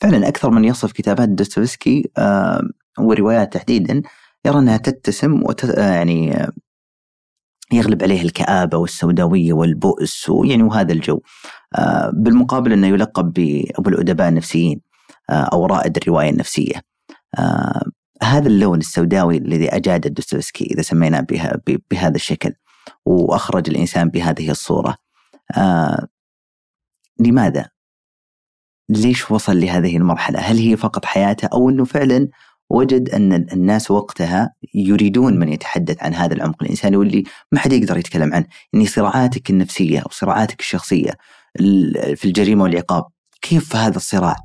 Speaker 1: فعلا أكثر من يصف كتابات دوستويفسكي آه، وروايات تحديدا. يرى أنها تتسم وت... يعني يغلب عليها الكآبة والسوداوية والبؤس ويعني وهذا الجو آه، بالمقابل أنه يلقب بأبو الأدباء النفسيين آه، أو رائد الرواية النفسية آه، هذا اللون السوداوي الذي أجاد دوستويفسكي إذا سميناه بها بهذا الشكل وأخرج الإنسان بهذه الصورة لماذا؟ ليش وصل لهذه المرحلة؟ هل هي فقط حياته أو أنه فعلا وجد أن الناس وقتها يريدون من يتحدث عن هذا العمق الإنساني واللي ما حد يقدر يتكلم عنه يعني صراعاتك النفسية أو صراعاتك الشخصية ال- في الجريمة والعقاب كيف هذا الصراع؟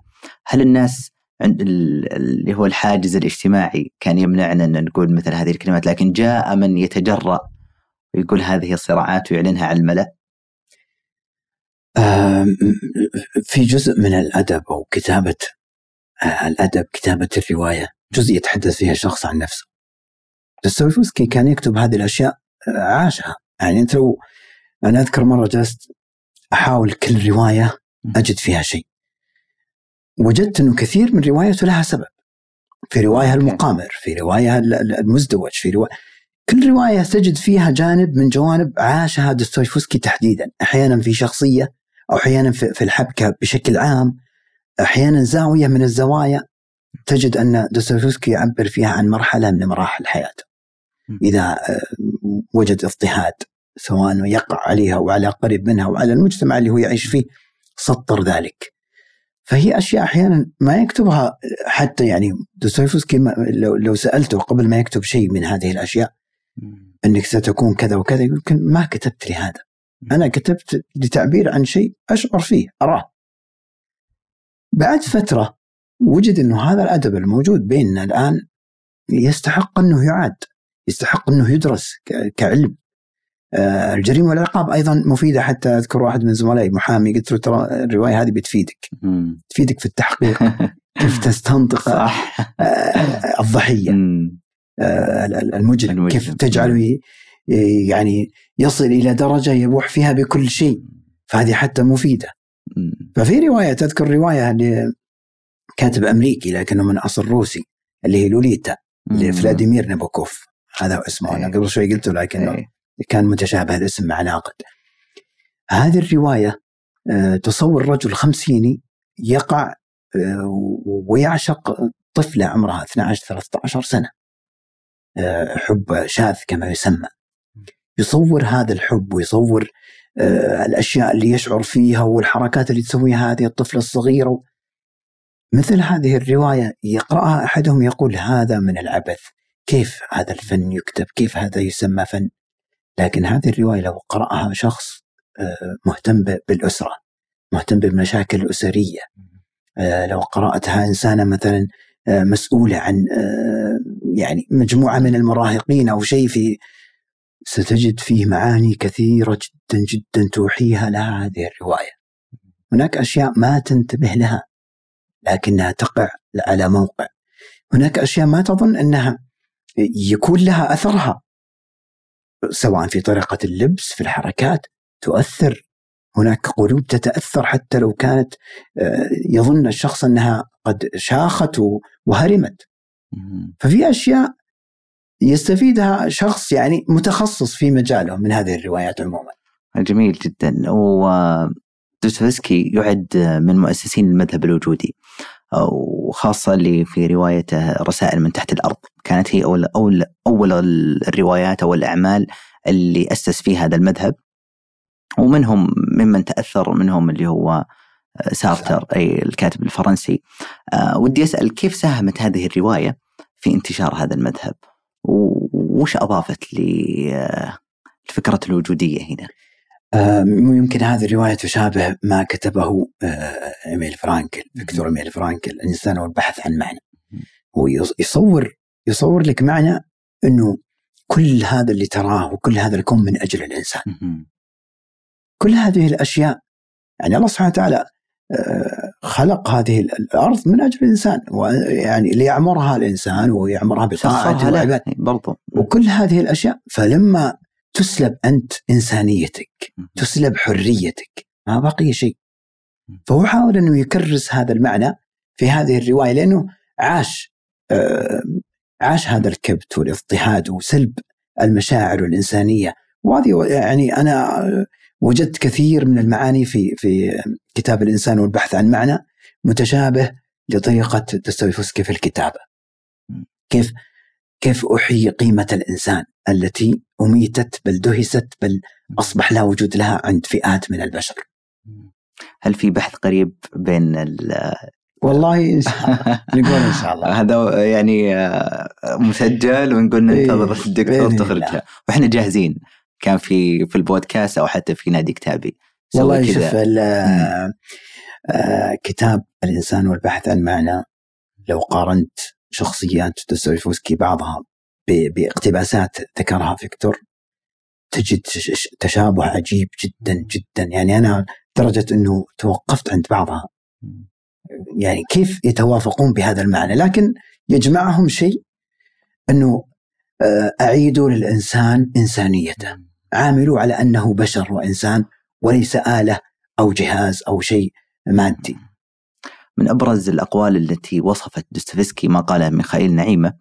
Speaker 1: هل الناس عند ال- اللي هو الحاجز الاجتماعي كان يمنعنا أن نقول مثل هذه الكلمات لكن جاء من يتجرأ ويقول هذه الصراعات ويعلنها على الملأ
Speaker 2: في جزء من الأدب أو كتابة آه، الأدب كتابة الرواية جزء يتحدث فيها الشخص عن نفسه. دوستويفسكي كان يكتب هذه الأشياء آه، عاشها. يعني أنت لو أنا أذكر مرة جلست أحاول كل رواية أجد فيها شيء. وجدت إنه كثير من روايته لها سبب. في
Speaker 1: رواية.
Speaker 2: المقامر في رواية ال- ال- المزدوج في رواية كل رواية تجد فيها جانب من جوانب عاشها دوستويفسكي تحديدا. أحيانا في شخصية أو أحيانا في في الحبكة بشكل عام أحيانا زاوية من الزوايا. تجد أن دوستويفسكي يعبر فيها عن مرحلة من مراحل حياته.
Speaker 1: م.
Speaker 2: إذا آه، وجد اضطهاد سواء يقع عليها وعلى قريب منها وعلى المجتمع اللي هو يعيش فيه سطر ذلك. فهي أشياء أحيانا ما يكتبها حتى يعني دوستويفسكي لو لو سألته قبل ما يكتب شيء من هذه الأشياء إنك ستكون كذا وكذا يمكن ما كتبت لي هذا أنا كتبت لتعبير عن شيء أشعر فيه أراه. بعد فترة وجد إنه هذا الأدب الموجود بيننا الآن يستحق أنه يعاد يستحق أنه يدرس كعلم. آه، الجريمة والعقاب أيضا مفيدة حتى أذكر واحد من زملائي محامي قلت له ترى الرواية هذه بتفيدك تفيدك في التحقيق كيف تستنطق صح. آه، الضحية. آه، المجرم كيف تجعله يعني يصل إلى درجة يبوح فيها بكل شيء. فهذه حتى مفيدة. ففي رواية تذكر رواية لكاتب أمريكي لكنه من أصل روسي اللي هي لوليتا لفلاديمير نابوكوف هذا اسمه أنا إيه. قبل شوي قلته لكنه إيه. كان متشابه الاسم مع ناقد. هذه الرواية آه، تصور رجل خمسيني يقع آه، ويعشق طفلة عمرها 12 13 سنة. آه، حب شاذ كما يسمى. يصور هذا الحب ويصور الأشياء اللي يشعر فيها والحركات اللي تسويها هذه الطفلة الصغيرة مثل هذه الرواية يقرأها أحدهم يقول هذا من العبث. كيف هذا الفن يكتب؟ كيف هذا يسمى فن؟ لكن هذه الرواية لو قرأها شخص مهتم بالأسرة مهتم بالمشاكل الأسرية لو قرأتها إنسانة مثلا مسؤولة عن يعني مجموعة من المراهقين أو شيء في ستجد فيه معاني كثيرة جدا جدا توحيها لها هذه الرواية. هناك أشياء ما تنتبه لها. لكنها تقع على موقع. هناك أشياء ما تظن أنها يكون لها أثرها. سواء في طريقة اللبس في الحركات تؤثر. هناك قلوب تتأثر حتى لو كانت آه، يظن الشخص أنها قد شاخت وهرمت. ففي أشياء يستفيدها شخص يعني متخصص في مجاله من هذه الروايات عموما.
Speaker 1: جميل جدا. ودوستويفسكي يعد من مؤسسين المذهب الوجودي. وخاصة اللي في روايته رسائل من تحت الأرض. كانت هي أول, أول, أول الروايات أو الأعمال اللي أسس فيها هذا المذهب. ومنهم ممن تأثر منهم اللي هو سارتر أي الكاتب الفرنسي. أه ودي أسأل كيف ساهمت هذه الرواية في انتشار هذا المذهب؟ وش أضافت لفكرة الوجودية هنا؟
Speaker 2: يمكن هذه الرواية تشابه ما كتبه آه، إيميل فرانكل فيكتور إيميل فرانكل الإنسان والبحث عن معنى. هو يصور يصور لك معنى أنه كل هذا اللي تراه وكل هذا الكون من أجل الإنسان. كل هذه الأشياء يعني الله سبحانه وتعالى آه، خلق هذه الأرض من أجل الإنسان ويعني ليعمرها الإنسان ويعمرها بطاعته
Speaker 1: برضو.
Speaker 2: وكل هذه الأشياء فلما تسلب أنت إنسانيتك تسلب حريتك ما بقي شيء. فهو حاول أنه يكرس هذا المعنى في هذه الرواية لأنه عاش آه، عاش هذا الكبت والاضطهاد وسلب المشاعر الإنسانية. وهذه يعني أنا وجدت كثير من المعاني في في كتاب الإنسان والبحث عن معنى متشابه لطريقة دوستويفسكي في الكتابة. كيف؟ كيف أحيي قيمة الإنسان التي أميتت بل دهست بل أصبح لا وجود لها عند فئات من البشر.
Speaker 1: هل في بحث قريب بين ال
Speaker 2: والله إن شاء الله. نقول إن شاء الله.
Speaker 1: هذا يعني آه، مسجل ونقول ننتظر الدكتور تخرجها وإحنا جاهزين. كان في في البودكاست أو حتى في نادي كتابي.
Speaker 2: والله شوف آه كتاب الإنسان والبحث عن معنى لو قارنت شخصيات دوستويفسكي بعضها باقتباسات ذكرها فيكتور تجد تشابه عجيب جدا جدا. يعني أنا لدرجة إنه توقفت عند بعضها. يعني كيف يتوافقون بهذا المعنى؟ لكن يجمعهم شيء إنه آه، اعيدوا للإنسان إنسانيته. عاملوا على أنه بشر وإنسان وليس آلة أو جهاز أو شيء مادي.
Speaker 1: من أبرز الأقوال التي وصفت دوستويفسكي ما قاله ميخائيل نعيمة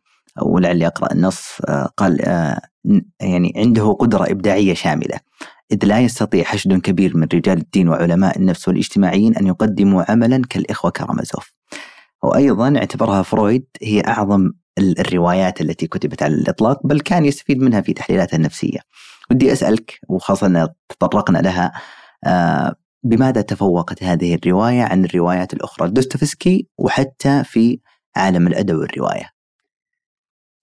Speaker 1: ولعلي أقرأ النص آه، قال آه، يعني عنده قدرة إبداعية شاملة. إذ لا يستطيع حشد كبير من رجال الدين وعلماء النفس والاجتماعيين أن يقدموا عملا كالإخوة كرامازوف. وأيضا اعتبرها فرويد هي أعظم الروايات التي كتبت على الإطلاق بل كان يستفيد منها في تحليلاتها النفسية. ودي أسألك وخاصة تطرقنا لها آه، بماذا تفوقت هذه الرواية عن الروايات الأخرى؟ دوستوفسكي وحتى في عالم الأدب والرواية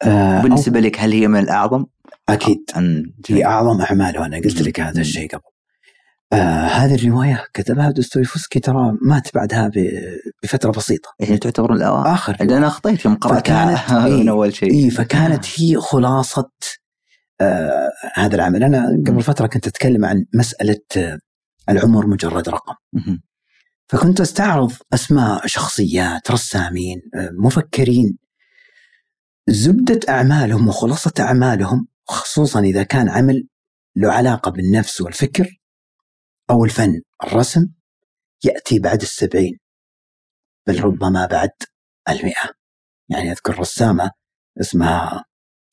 Speaker 1: آه بالنسبة لك هل هي من الأعظم؟
Speaker 2: أكيد. هي أعظم أعماله أنا قلت لك هذا الشيء قبل. آه هذه الرواية كتبها دوستويفسكي ترى مات بعدها ب- بفترة بسيطة.
Speaker 1: يعني تعتبر الاواخر
Speaker 2: آخر.
Speaker 1: أنا أخطيت يوم
Speaker 2: فكانت-
Speaker 1: من
Speaker 2: إيه،
Speaker 1: أول شيء.
Speaker 2: اي فكانت هي خلاصة آه هذا العمل. أنا
Speaker 1: مم.
Speaker 2: قبل فترة كنت أتكلم عن مسألة آه العمر مجرد رقم. فكنت أستعرض أسماء شخصيات رسامين آه، مفكرين. زبدة أعمالهم وخلاصة أعمالهم خصوصا إذا كان عمل له علاقة بالنفس والفكر أو الفن الرسم يأتي بعد السبعين. بل ربما بعد المئة. يعني أذكر رسامة اسمها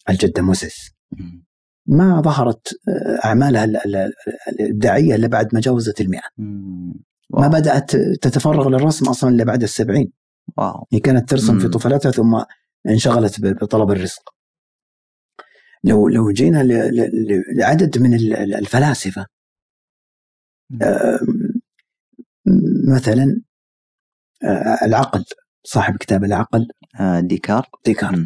Speaker 2: الجده موسيس.
Speaker 1: مهم.
Speaker 2: ما ظهرت آه، أعمالها ال- ال- الإبداعية إلا بعد ما جاوزت المئة
Speaker 1: مم.
Speaker 2: ما. بدأت تتفرغ للرسم أصلا إلا بعد السبعين
Speaker 1: واو
Speaker 2: هي كانت ترسم في
Speaker 1: مم.
Speaker 2: طفولتها ثم انشغلت بطلب الرزق لو لو جينا لعدد من ال- ال- الفلاسفة مثلا آه، العقل صاحب كتاب العقل
Speaker 1: آه، ديكارت
Speaker 2: ديكارت.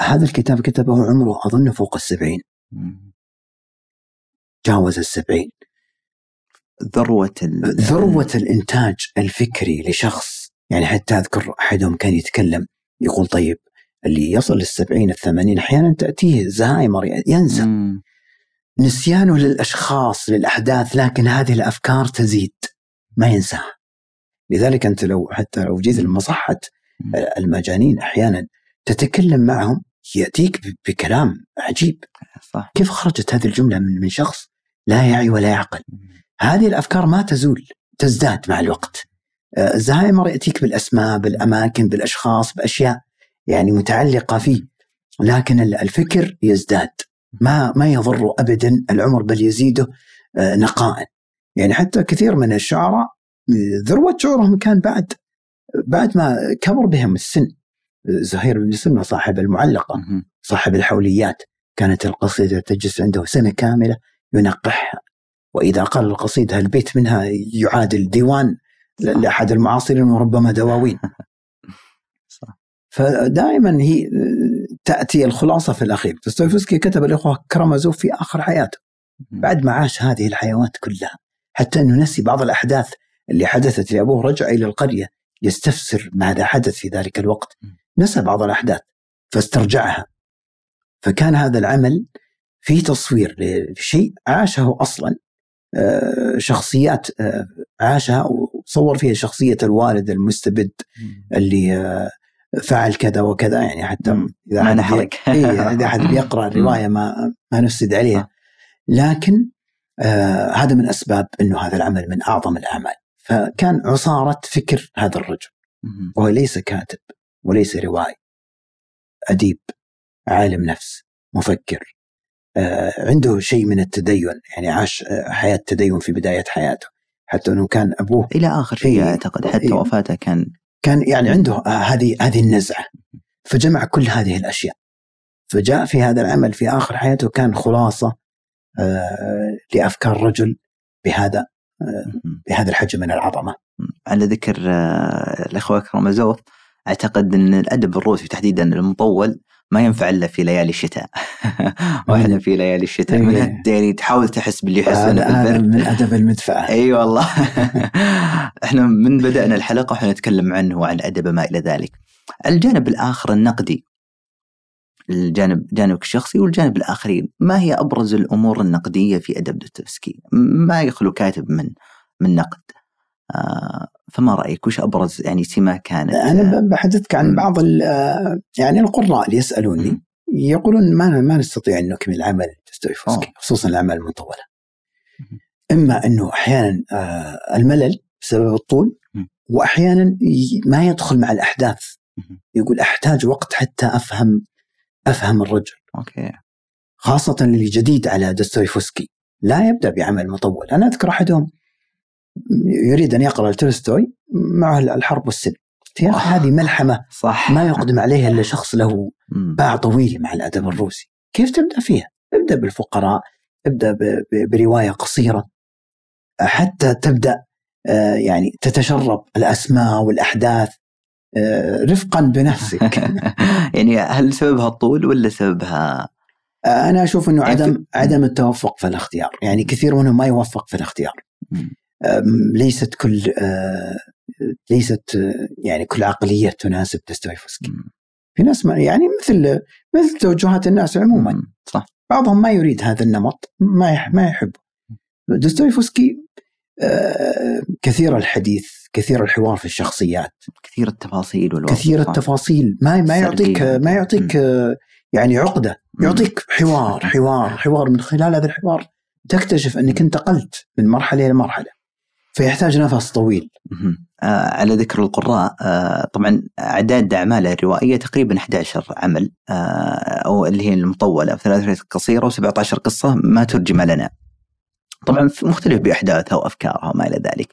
Speaker 2: هذا الكتاب كتبه عمره أظن فوق السبعين. جاوز السبعين
Speaker 1: ذروة ال...
Speaker 2: ذروة الإنتاج الفكري لشخص يعني حتى أذكر أحدهم كان يتكلم يقول طيب اللي يصل للسبعين الثمانين أحيانا تأتيه زهايمر ينسى
Speaker 1: مم.
Speaker 2: نسيانه للأشخاص للأحداث لكن هذه الأفكار تزيد ما ينساها لذلك أنت لو حتى لو جيت لمصحة. المجانين أحيانا تتكلم معهم يأتيك ب- بكلام عجيب.
Speaker 1: صح.
Speaker 2: كيف خرجت هذه الجملة من من شخص لا يعي ولا يعقل؟ هذه الأفكار ما تزول تزداد مع الوقت. آه، الزهايمر يأتيك بالأسماء بالأماكن بالأشخاص بأشياء يعني متعلقة فيه. لكن ال- الفكر يزداد. ما ما يضر ابدا العمر بل يزيده آه، نقاء. يعني حتى كثير من الشعراء آه، ذروة شعورهم كان بعد بعد ما كبر بهم السن. زهير بن سلمى صاحب المعلقة
Speaker 1: مهم.
Speaker 2: صاحب الحوليات. كانت القصيدة تجلس عنده سنة كاملة ينقحها. وإذا قال القصيدة البيت منها يعادل ديوان لأحد المعاصرين وربما دواوين. فدائما هي تأتي الخلاصة في الأخير. دوستويفسكي كتب الإخوة كرامازوف في آخر حياته. بعد ما عاش هذه الحيوات كلها حتى أنه نسي بعض الأحداث اللي حدثت لأبوه رجع إلى القرية يستفسر ماذا حدث في ذلك الوقت. نسى بعض الأحداث فاسترجعها فكان هذا العمل في تصوير لشيء عاشه أصلا آه، شخصيات آه، عاشها وصور فيها شخصية الوالد المستبد. اللي آه، فعل كذا وكذا يعني حتى. إذا
Speaker 1: ما نحرق.
Speaker 2: بي- إيه إذا أحد بيقرأ الرواية ما ما نفسد عليها لكن آه هذا من أسباب أنه هذا العمل من أعظم الأعمال فكان عصارة فكر هذا الرجل. وهو ليس كاتب وليس روائي أديب عالم نفس مفكر آه عنده شيء من التدين يعني عاش آه، حياة تدين في بداية حياته حتى أنه كان أبوه
Speaker 1: إلى آخر شيء
Speaker 2: إيه.
Speaker 1: أعتقد حتى
Speaker 2: إيه.
Speaker 1: وفاته كان
Speaker 2: كان يعني عنده آه، هذه هذه النزعة فجمع كل هذه الأشياء فجاء في هذا العمل في آخر حياته كان خلاصة لأفكار رجل بهذا. بهذا الحجم من العظمة
Speaker 1: على ذكر الأخوة كرامازوف أعتقد إن الأدب الروسي تحديدا المطول ما ينفع إلا في ليالي الشتاء. وإحنا في ليالي الشتاء.
Speaker 2: إيه.
Speaker 1: من يعني تحاول تحس باللي
Speaker 2: هذا
Speaker 1: بالبرد
Speaker 2: من أدب المدفعة
Speaker 1: إي والله. إحنا من بدأنا الحلقة وإحنا نتكلم عنه وعن الأدب وما إلى ذلك. الجانب الآخر النقدي. الجانب جانبك الشخصي والجانب الآخرين. ما هي أبرز الأمور النقدية في أدب دوستويفسكي؟ ما يخلو كاتب من من نقد. آه فما رأيك؟ وش أبرز يعني سمة كانت؟
Speaker 2: أنا ب- بحدثك عن. بعض يعني القراء اللي يسألوني
Speaker 1: مم.
Speaker 2: يقولون ما ما نستطيع أن نكمل عمل دوستويفسكي خصوصا الأعمال المطولة.
Speaker 1: مم.
Speaker 2: إما أنه أحيانا آه، الملل بسبب الطول ي- ما يدخل مع الأحداث.
Speaker 1: مم.
Speaker 2: يقول أحتاج وقت حتى أفهم أفهم الرجل.
Speaker 1: okay.
Speaker 2: خاصة اللي جديد على دوستويفسكي. لا يبدأ بعمل مطول. أنا أذكر أحدهم يريد أن يقرأ تولستوي معه الحرب والسلم يا
Speaker 1: آه.
Speaker 2: هذه ملحمة
Speaker 1: صح.
Speaker 2: ما يقدم عليها إلا شخص له. باع طويل مع الأدب الروسي. كيف تبدأ فيها؟ ابدأ بالفقراء ابدأ ب- ب- برواية قصيرة حتى تبدأ آه، يعني تتشرب الأسماء والأحداث آه، رفقا بنفسك.
Speaker 1: يعني هل سببها الطول ولا سببها؟
Speaker 2: أنا أشوف إنه
Speaker 1: يعني
Speaker 2: عدم عدم التوفق في الاختيار. يعني كثير منهم ما يوفق في الاختيار. ليست كل آه، ليست آه، يعني كل عقلية تناسب دوستويفسكي. في ناس ما يعني مثل مثل توجهات الناس عموما.
Speaker 1: صح.
Speaker 2: بعضهم ما يريد هذا النمط ما ما يحب دوستويفسكي آه، كثير الحديث كثير الحوار في الشخصيات.
Speaker 1: كثير التفاصيل والوصف
Speaker 2: كثير. التفاصيل. ما ما يعطيك. ما يعطيك يعني
Speaker 1: عقدة.
Speaker 2: يعطيك حوار حوار حوار من خلال هذا الحوار. تكتشف أنك انتقلت من مرحلة إلى مرحلة. فيحتاج نفس طويل.
Speaker 1: آه على ذكر القراء آه طبعا أعداد أعماله الروائية تقريبا 11 عمل آه أو اللي هي المطولة ثلاث قصيرة و17 قصة ما ترجم لنا. طبعا مختلف بأحداثها وأفكارها وما إلى ذلك.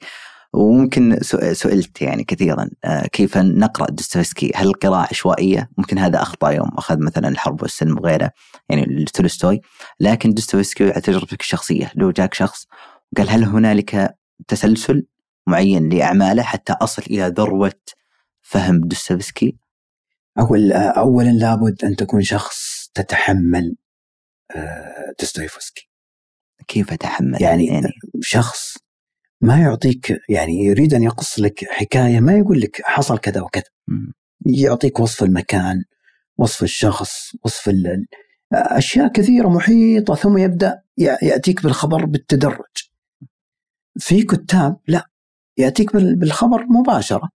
Speaker 1: وممكن سئلت يعني كثيرا كيف نقرأ دوستويفسكي؟ هل القراءة عشوائية؟ ممكن هذا أخطأ يوم أخذ مثلا الحرب والسلم وغيره يعني لتولستوي لكن دوستويفسكي على تجربتك الشخصيه لو جاك شخص قال هل هنالك تسلسل معين لأعماله حتى أصل إلى ذروة فهم دوستويفسكي؟
Speaker 2: اول آه، اولا لابد أن تكون شخص تتحمل آه، دوستويفسكي.
Speaker 1: كيف أتحمل
Speaker 2: يعني-
Speaker 1: يعني؟
Speaker 2: شخص ما يعطيك يعني يريد أن يقص لك حكاية ما يقول لك حصل كذا وكذا. يعطيك وصف المكان وصف الشخص وصف ال- أشياء كثيرة محيطة ثم يبدأ ي- يأتيك بالخبر بالتدرج. في كتاب لا يأتيك بال- بالخبر مباشرة.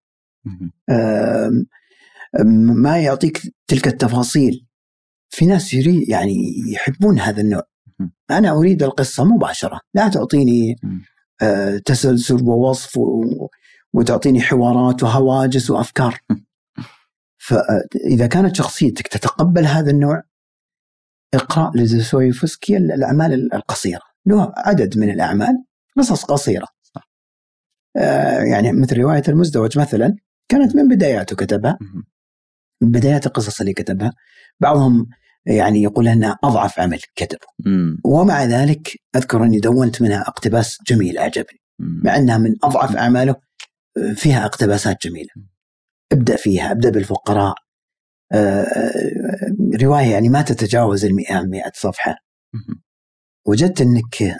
Speaker 2: ما يعطيك تلك التفاصيل. في ناس يريد يعني يحبون هذا النوع. أنا أريد القصة مباشرة. لا تعطيني. آه، تسلسل ووصف وتعطيني حوارات وهواجس وأفكار. فاذا كانت شخصيتك تتقبل هذا النوع اقرأ لدوستويفسكي الأعمال القصيرة. له عدد من الأعمال. قصص قصيرة آه، يعني مثل رواية المزدوج مثلا كانت من بداياته كتبها. من بدايات القصص اللي كتبها بعضهم يعني يقول إنها أضعف عمل كتبه
Speaker 1: مم.
Speaker 2: ومع ذلك أذكر إني دونت منها اقتباس جميل
Speaker 1: أعجبني.
Speaker 2: مع إنها من أضعف أعماله فيها اقتباسات جميلة ابدأ فيها ابدأ بالفقراء آه، آه، رواية يعني ما تتجاوز ال 100 100 صفحه. وجدت إنك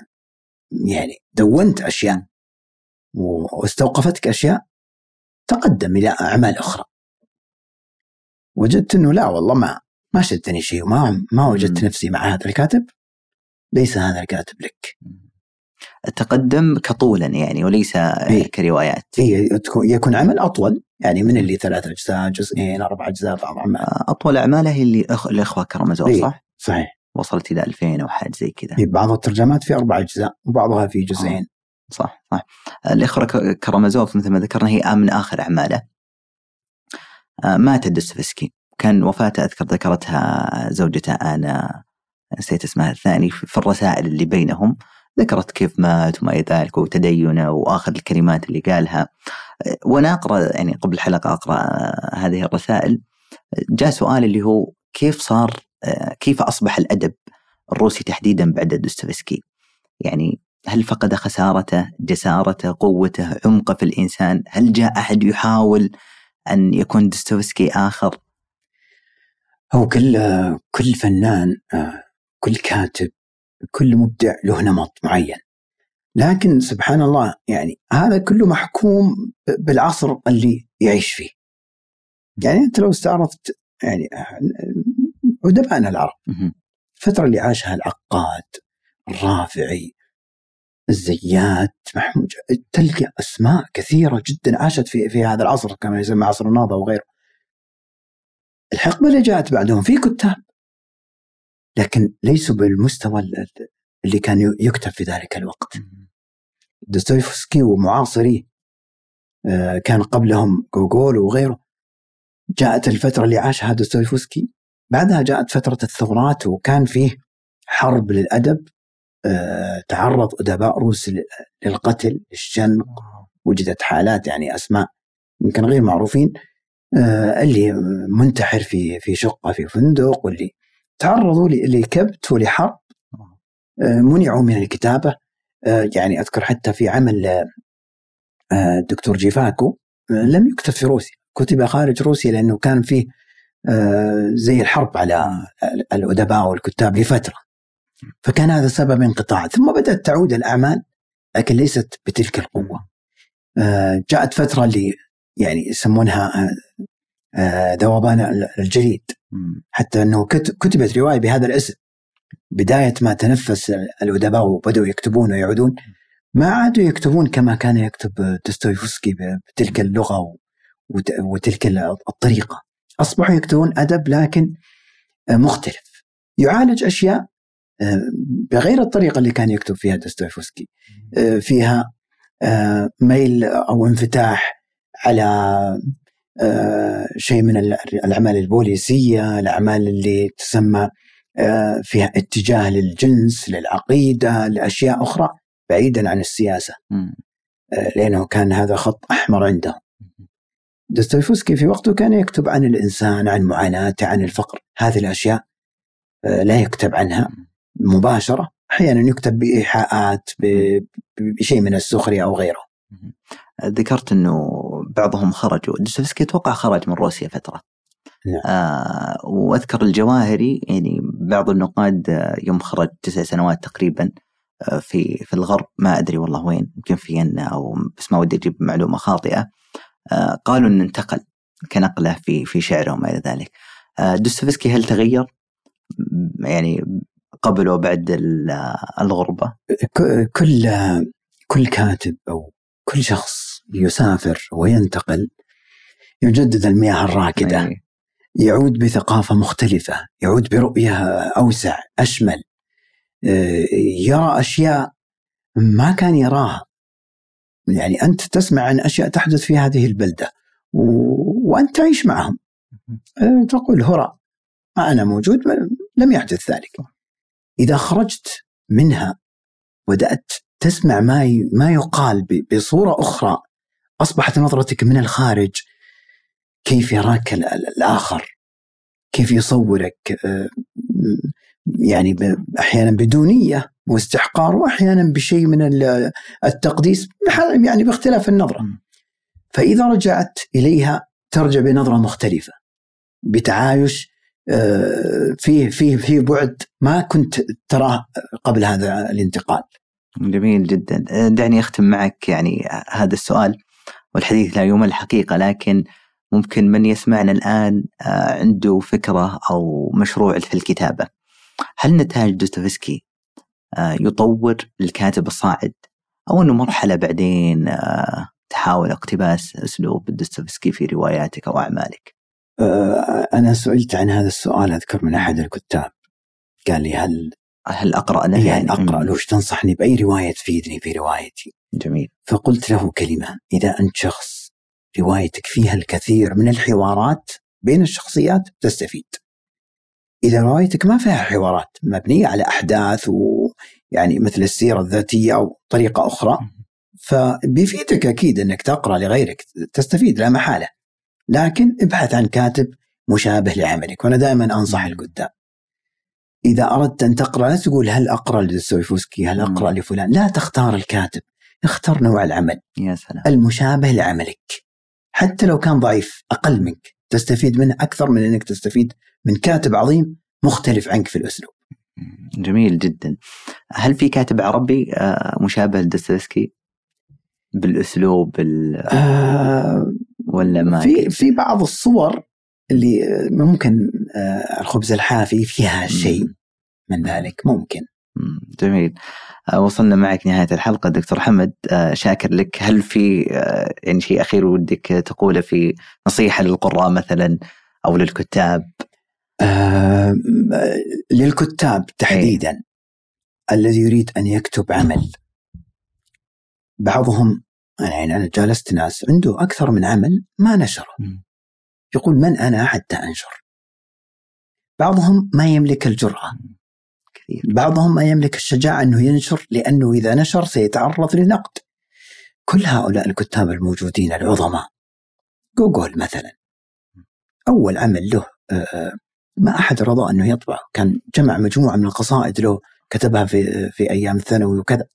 Speaker 2: يعني دونت أشياء واستوقفتك أشياء تقدم إلى أعمال أخرى وجدت إنه لا والله ما ما شدني شيء وما ما وجدت. نفسي مع هذا الكاتب ليس هذا الكاتب لك
Speaker 1: التقدم كطولا يعني وليس
Speaker 2: إيه.
Speaker 1: كروايات
Speaker 2: تكون- يكون عمل أطول يعني من اللي ثلاث أجزاء جزئين أربع أجزاء بعض
Speaker 1: أعمال أطول أعماله اللي أخ... الاخوه كرامازوف
Speaker 2: إيه.
Speaker 1: صح؟
Speaker 2: صحيح
Speaker 1: وصلت إلى 2000 أو حاجة زي كذا.
Speaker 2: في بعض الترجمات في أربع أجزاء وبعضها في جزئين.
Speaker 1: صح صح. الاخوه ك- كرامازوف مثل ما ذكرنا هي من آخر أعماله. آه، مات دوستويفسكي. كان وفاته أذكر ذكرتها زوجته أنا نسيت اسمها الثاني في الرسائل اللي بينهم. ذكرت كيف مات وما إلى ذلك وتدينه وآخر الكلمات اللي قالها. آه، وأنا أقرأ يعني قبل الحلقة أقرأ آه، هذه الرسائل آه، جاء سؤال اللي هو كيف صار آه، كيف أصبح الأدب الروسي تحديدا بعد دوستويفسكي يعني هل فقد خسارته جسارته قوته عمقه في الإنسان؟ هل جاء أحد يحاول أن يكون دوستويفسكي آخر؟
Speaker 2: هو كل كل فنان آه، كل كاتب كل مبدع له نمط معين. لكن سبحان الله يعني هذا كله محكوم بالعصر اللي يعيش فيه. يعني أنت لو استعرضت يعني ادبائنا العرب. الفترة اللي عاشها العقاد الرافعي الزيات محمود تلقى أسماء كثيرة جدا عاشت في في هذا العصر كما يسمى عصر النهضة وغيره الحقبة اللي جاءت بعدهم في كتاب لكن ليسوا بالمستوى ال- اللي كان يكتب في ذلك الوقت. دوستويفسكي ومعاصريه آه، كان قبلهم جوجول وغيره. جاءت الفترة اللي عاشها دوستويفسكي بعدها جاءت فترة الثورات وكان فيه حرب للأدب آه، تعرض أدباء روس لل- للقتل للشنق وجدت حالات يعني أسماء يمكن غير معروفين آه، اللي منتحر في في شقة في فندق واللي تعرضوا لكبت ولحرب آه، منعوا من الكتابة آه، يعني أذكر حتى في عمل آه، آه، الدكتور جيفاكو آه، لم يكتب في روسيا كتب خارج روسيا لأنه كان فيه آه، زي الحرب على الأدباء والكتاب لفترة. فكان هذا سبب انقطاع. ثم بدأت تعود الأعمال لكن ليست بتلك القوة. آه، جاءت فترة اللي يعني يسمونها ذوبان الجليد. حتى أنه كتبت رواية بهذا الاسم. بداية ما تنفس الأدباء وبدأوا يكتبون ويعودون ما عادوا يكتبون كما كان يكتب دوستويفسكي بتلك اللغة وتلك الطريقة. أصبحوا يكتبون أدب لكن مختلف. يعالج أشياء آه، بغير الطريقة اللي كان يكتب فيها دوستويفسكي. آه، فيها آه، ميل أو انفتاح على شيء من الأعمال البوليسية الأعمال اللي تسمى فيها اتجاه للجنس للعقيدة لأشياء أخرى بعيدا عن السياسة. لأنه كان هذا خط أحمر عنده دوستويفسكي في وقته كان يكتب عن الإنسان عن معاناته عن الفقر. هذه الأشياء آه، لا يكتب عنها مباشرة. أحيانا يكتب بإيحاءات بشيء من السخرية أو غيره.
Speaker 1: ذكرت أنه بعضهم خرجوا. دوستويفسكي أتوقع خرج من روسيا فترة. نعم. آه وأذكر الجواهري يعني بعض النقاد آه، يوم خرج تسع سنوات تقريبا آه في في الغرب. ما أدري والله وين. يمكن في فيينا أو بس ما ودي أجيب معلومة خاطئة. قالوا إنه انتقل كنقلة في في شعره وما إلى ذلك. آه، دوستويفسكي هل تغير يعني قبل وبعد الغربة؟
Speaker 2: كل كل كاتب أو كل شخص يسافر وينتقل يجدد المياه الراكدة أي. يعود بثقافة مختلفة، يعود برؤية أوسع، أشمل. آه، يرى أشياء ما كان يراها يعني أنت تسمع عن أشياء تحدث في هذه البلدة و... وأنت تعيش معهم. أه، تقول هراء ما أنا موجود لم يحدث ذلك. إذا خرجت منها بدأت تسمع ما ي... ما يقال ب... بصورة أخرى أصبحت نظرتك من الخارج كيف يراك الآخر؟ كيف يصورك؟ أه، يعني أحيانا بدونيه واستحقار وأحيانا بشيء من التقديس يعني باختلاف النظرة. فإذا رجعت إليها ترجع بنظرة مختلفة بتعايش آه، فيه فيه فيه بعد ما كنت تراه قبل هذا الانتقال.
Speaker 1: جميل جدا، دعني أختم معك يعني هذا السؤال والحديث لا يمل الحقيقة لكن ممكن من يسمعنا الآن آه، عنده فكرة أو مشروع في الكتابة. هل نتاج دوستويفسكي آه، يطور الكاتب الصاعد أو إنه مرحلة بعدين آه، تحاول اقتباس أسلوب دوستويفسكي في رواياتك أو أعمالك؟
Speaker 2: آه، أنا سئلت عن هذا السؤال أذكر من أحد الكتاب. قال لي هل
Speaker 1: هل أقرأ
Speaker 2: له يعني أقرأ له تنصحني بأي رواية تفيدني في روايتي؟
Speaker 1: جميل.
Speaker 2: فقلت له كلمة إذا أنت شخص روايتك فيها الكثير من الحوارات بين الشخصيات تستفيد. إذا روايتك ما فيها حوارات مبنية على أحداث ويعني مثل السيرة الذاتية أو طريقة أخرى فبيفيدك أكيد إنك تقرأ لغيرك تستفيد لا محالة. لكن ابحث عن كاتب مشابه لعملك وأنا دائما أنصح الكتاب. إذا أردت أن تقرأ لا تقول هل أقرأ لدوستويفسكي؟ هل أقرأ لفلان؟ لا تختار الكاتب. اختر نوع العمل
Speaker 1: يا سلام.
Speaker 2: المشابه لعملك. حتى لو كان ضعيف أقل منك. تستفيد منه أكثر من إنك تستفيد من كاتب عظيم مختلف عنك في الأسلوب.
Speaker 1: جميل جدا. هل في كاتب عربي آه، مشابه لدوستويفسكي بالأسلوب بال آه ولا ما
Speaker 2: في في بعض الصور اللي ممكن آه الخبز الحافي فيها شيء من ذلك ممكن.
Speaker 1: جميل. آه، وصلنا معك نهاية الحلقة. دكتور حمد شاكر لك. هل في يعني شيء أخير ودك تقوله في نصيحة للقراء مثلا أو للكتاب؟
Speaker 2: آه للكتاب تحديدا. أي. الذي يريد أن يكتب عمل. بعضهم يعني أنا جالست ناس عنده أكثر من عمل ما نشره يقول من أنا حتى أنشر. بعضهم ما يملك الجرأة. كثير. بعضهم ما يملك الشجاعة أنه ينشر لأنه إذا نشر سيتعرض للنقد كل هؤلاء الكتاب الموجودين العظماء جوجل مثلا أول عمل له آه، آه، ما أحد رضى أنه يطبع كان جمع مجموعة من القصائد له كتبها في, في أيام الثانوي وكذا.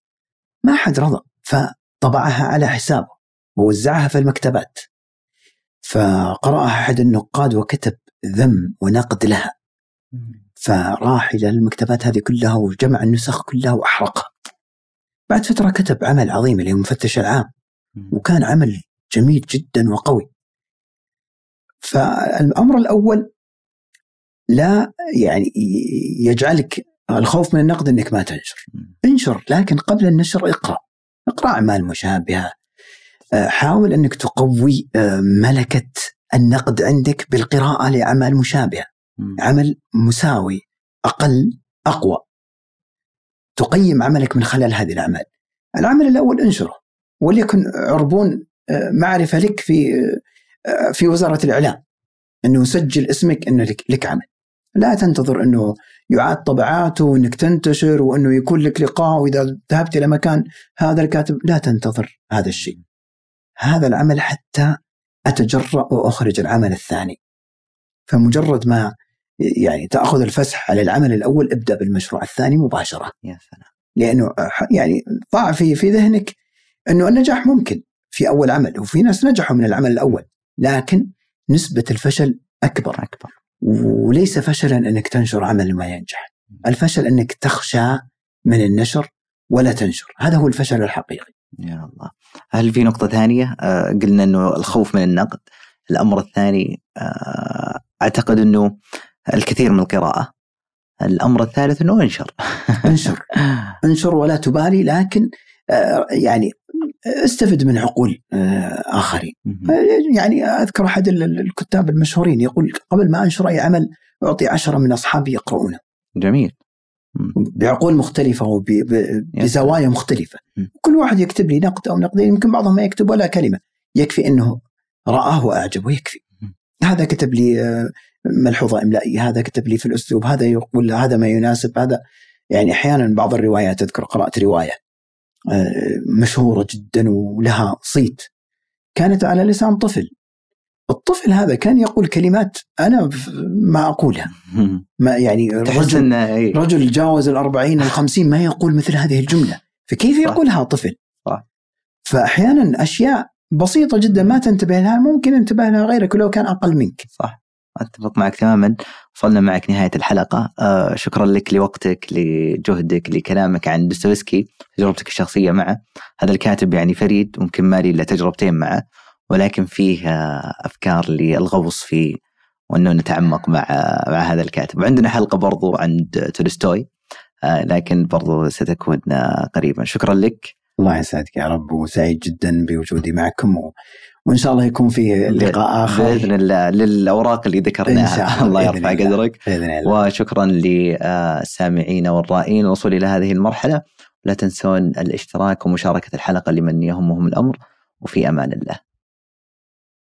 Speaker 2: ما أحد رضى فطبعها على حسابه ووزعها في المكتبات. فقرأها أحد النقاد وكتب ذم ونقد لها. فراح إلى المكتبات هذه كلها وجمع النسخ كلها وأحرقها بعد فترة كتب عمل عظيم اللي هو مفتش العام. وكان عمل جميل جدا وقوي. فالأمر الأول لا يعني يجعلك الخوف من النقد إنك ما تنشر. انشر لكن قبل النشر اقرأ. اقرأ أعمال مشابهة. آه، حاول إنك تقوي آه، ملكة النقد عندك بالقراءة لأعمال مشابهة. عمل مساوي أقل أقوى. تقيم عملك من خلال هذه الأعمال. العمل الأول انشره وليكن عربون آه، معرفة لك في في وزارة الإعلام. إنه يسجل اسمك إنه لك, لك عمل. لا تنتظر إنه يعاد طبعاته وإنك تنتشر وإنه يكون لك لقاء وإذا ذهبت إلى مكان هذا الكاتب. لا تنتظر هذا الشيء. هذا العمل حتى أتجرأ وأخرج العمل الثاني. فمجرد ما يعني تأخذ الفسح على العمل الأول ابدأ بالمشروع الثاني مباشرة.
Speaker 1: يا سلام.
Speaker 2: لأنه يعني ضع في في ذهنك إنه النجاح ممكن في أول عمل وفي ناس نجحوا من العمل الأول لكن نسبة الفشل أكبر.
Speaker 1: أكبر.
Speaker 2: وليس فشلا إنك تنشر عمل ما ينجح. الفشل إنك تخشى من النشر ولا تنشر. هذا هو الفشل الحقيقي.
Speaker 1: يا الله. هل في نقطة ثانية؟ آه قلنا أنه الخوف من النقد. الأمر الثاني آه أعتقد أنه الكثير من القراءة. الأمر الثالث أنه انشر.
Speaker 2: انشر. انشر ولا تبالي لكن آه يعني استفد من عقول آه، آخرين. يعني أذكر أحد الكتاب المشهورين يقول قبل ما أنشر أي عمل أعطي عشرة من أصحابي يقرؤونه.
Speaker 1: جميل.
Speaker 2: بعقول مختلفة وبزوايا مختلفة. كل واحد يكتب لي نقد أو نقدين يمكن بعضهم ما يكتب ولا كلمة. يكفي أنه رآه وأعجبه يكفي. هذا كتب لي آه، ملحوظة إملائية هذا كتب لي في الأسلوب هذا يقول هذا ما يناسب هذا يعني أحيانا بعض الروايات أذكر قرأت رواية مشهورة جدا ولها صيت. كانت على لسان طفل. الطفل هذا كان يقول كلمات أنا ما أقولها. ما يعني رجل, رجل جاوز الأربعين الخمسين ما يقول مثل هذه الجملة. فكيف يقولها طفل؟ صح. فأحيانا أشياء بسيطة جدا ما تنتبه لها ممكن ينتبه لها غيرك ولو كان أقل منك.
Speaker 1: صح. أتفق معك تماما. وصلنا معك نهاية الحلقة. آه شكرا لك لوقتك لجهدك لكلامك عن دوستويفسكي تجربتك الشخصية معه. هذا الكاتب يعني فريد ممكن ما لي إلا تجربتين معه. ولكن فيه آه أفكار للغوص فيه وأنه نتعمق مع مع هذا الكاتب. وعندنا حلقة برضو عند تولستوي. آه لكن برضو ستكون آه قريبا. شكرا لك.
Speaker 2: الله يسعدك يا رب وسعيد جدا بوجودي معكم و... وإن شاء الله يكون في لقاء آخر.
Speaker 1: بإذن الله للأوراق اللي ذكرناها. الله يرفع قدرك. بإذن الله. وشكرا للسامعين والرائين الوصول إلى هذه المرحلة. لا تنسون الاشتراك ومشاركة الحلقة لمن يهمهم الأمر وفي أمان الله.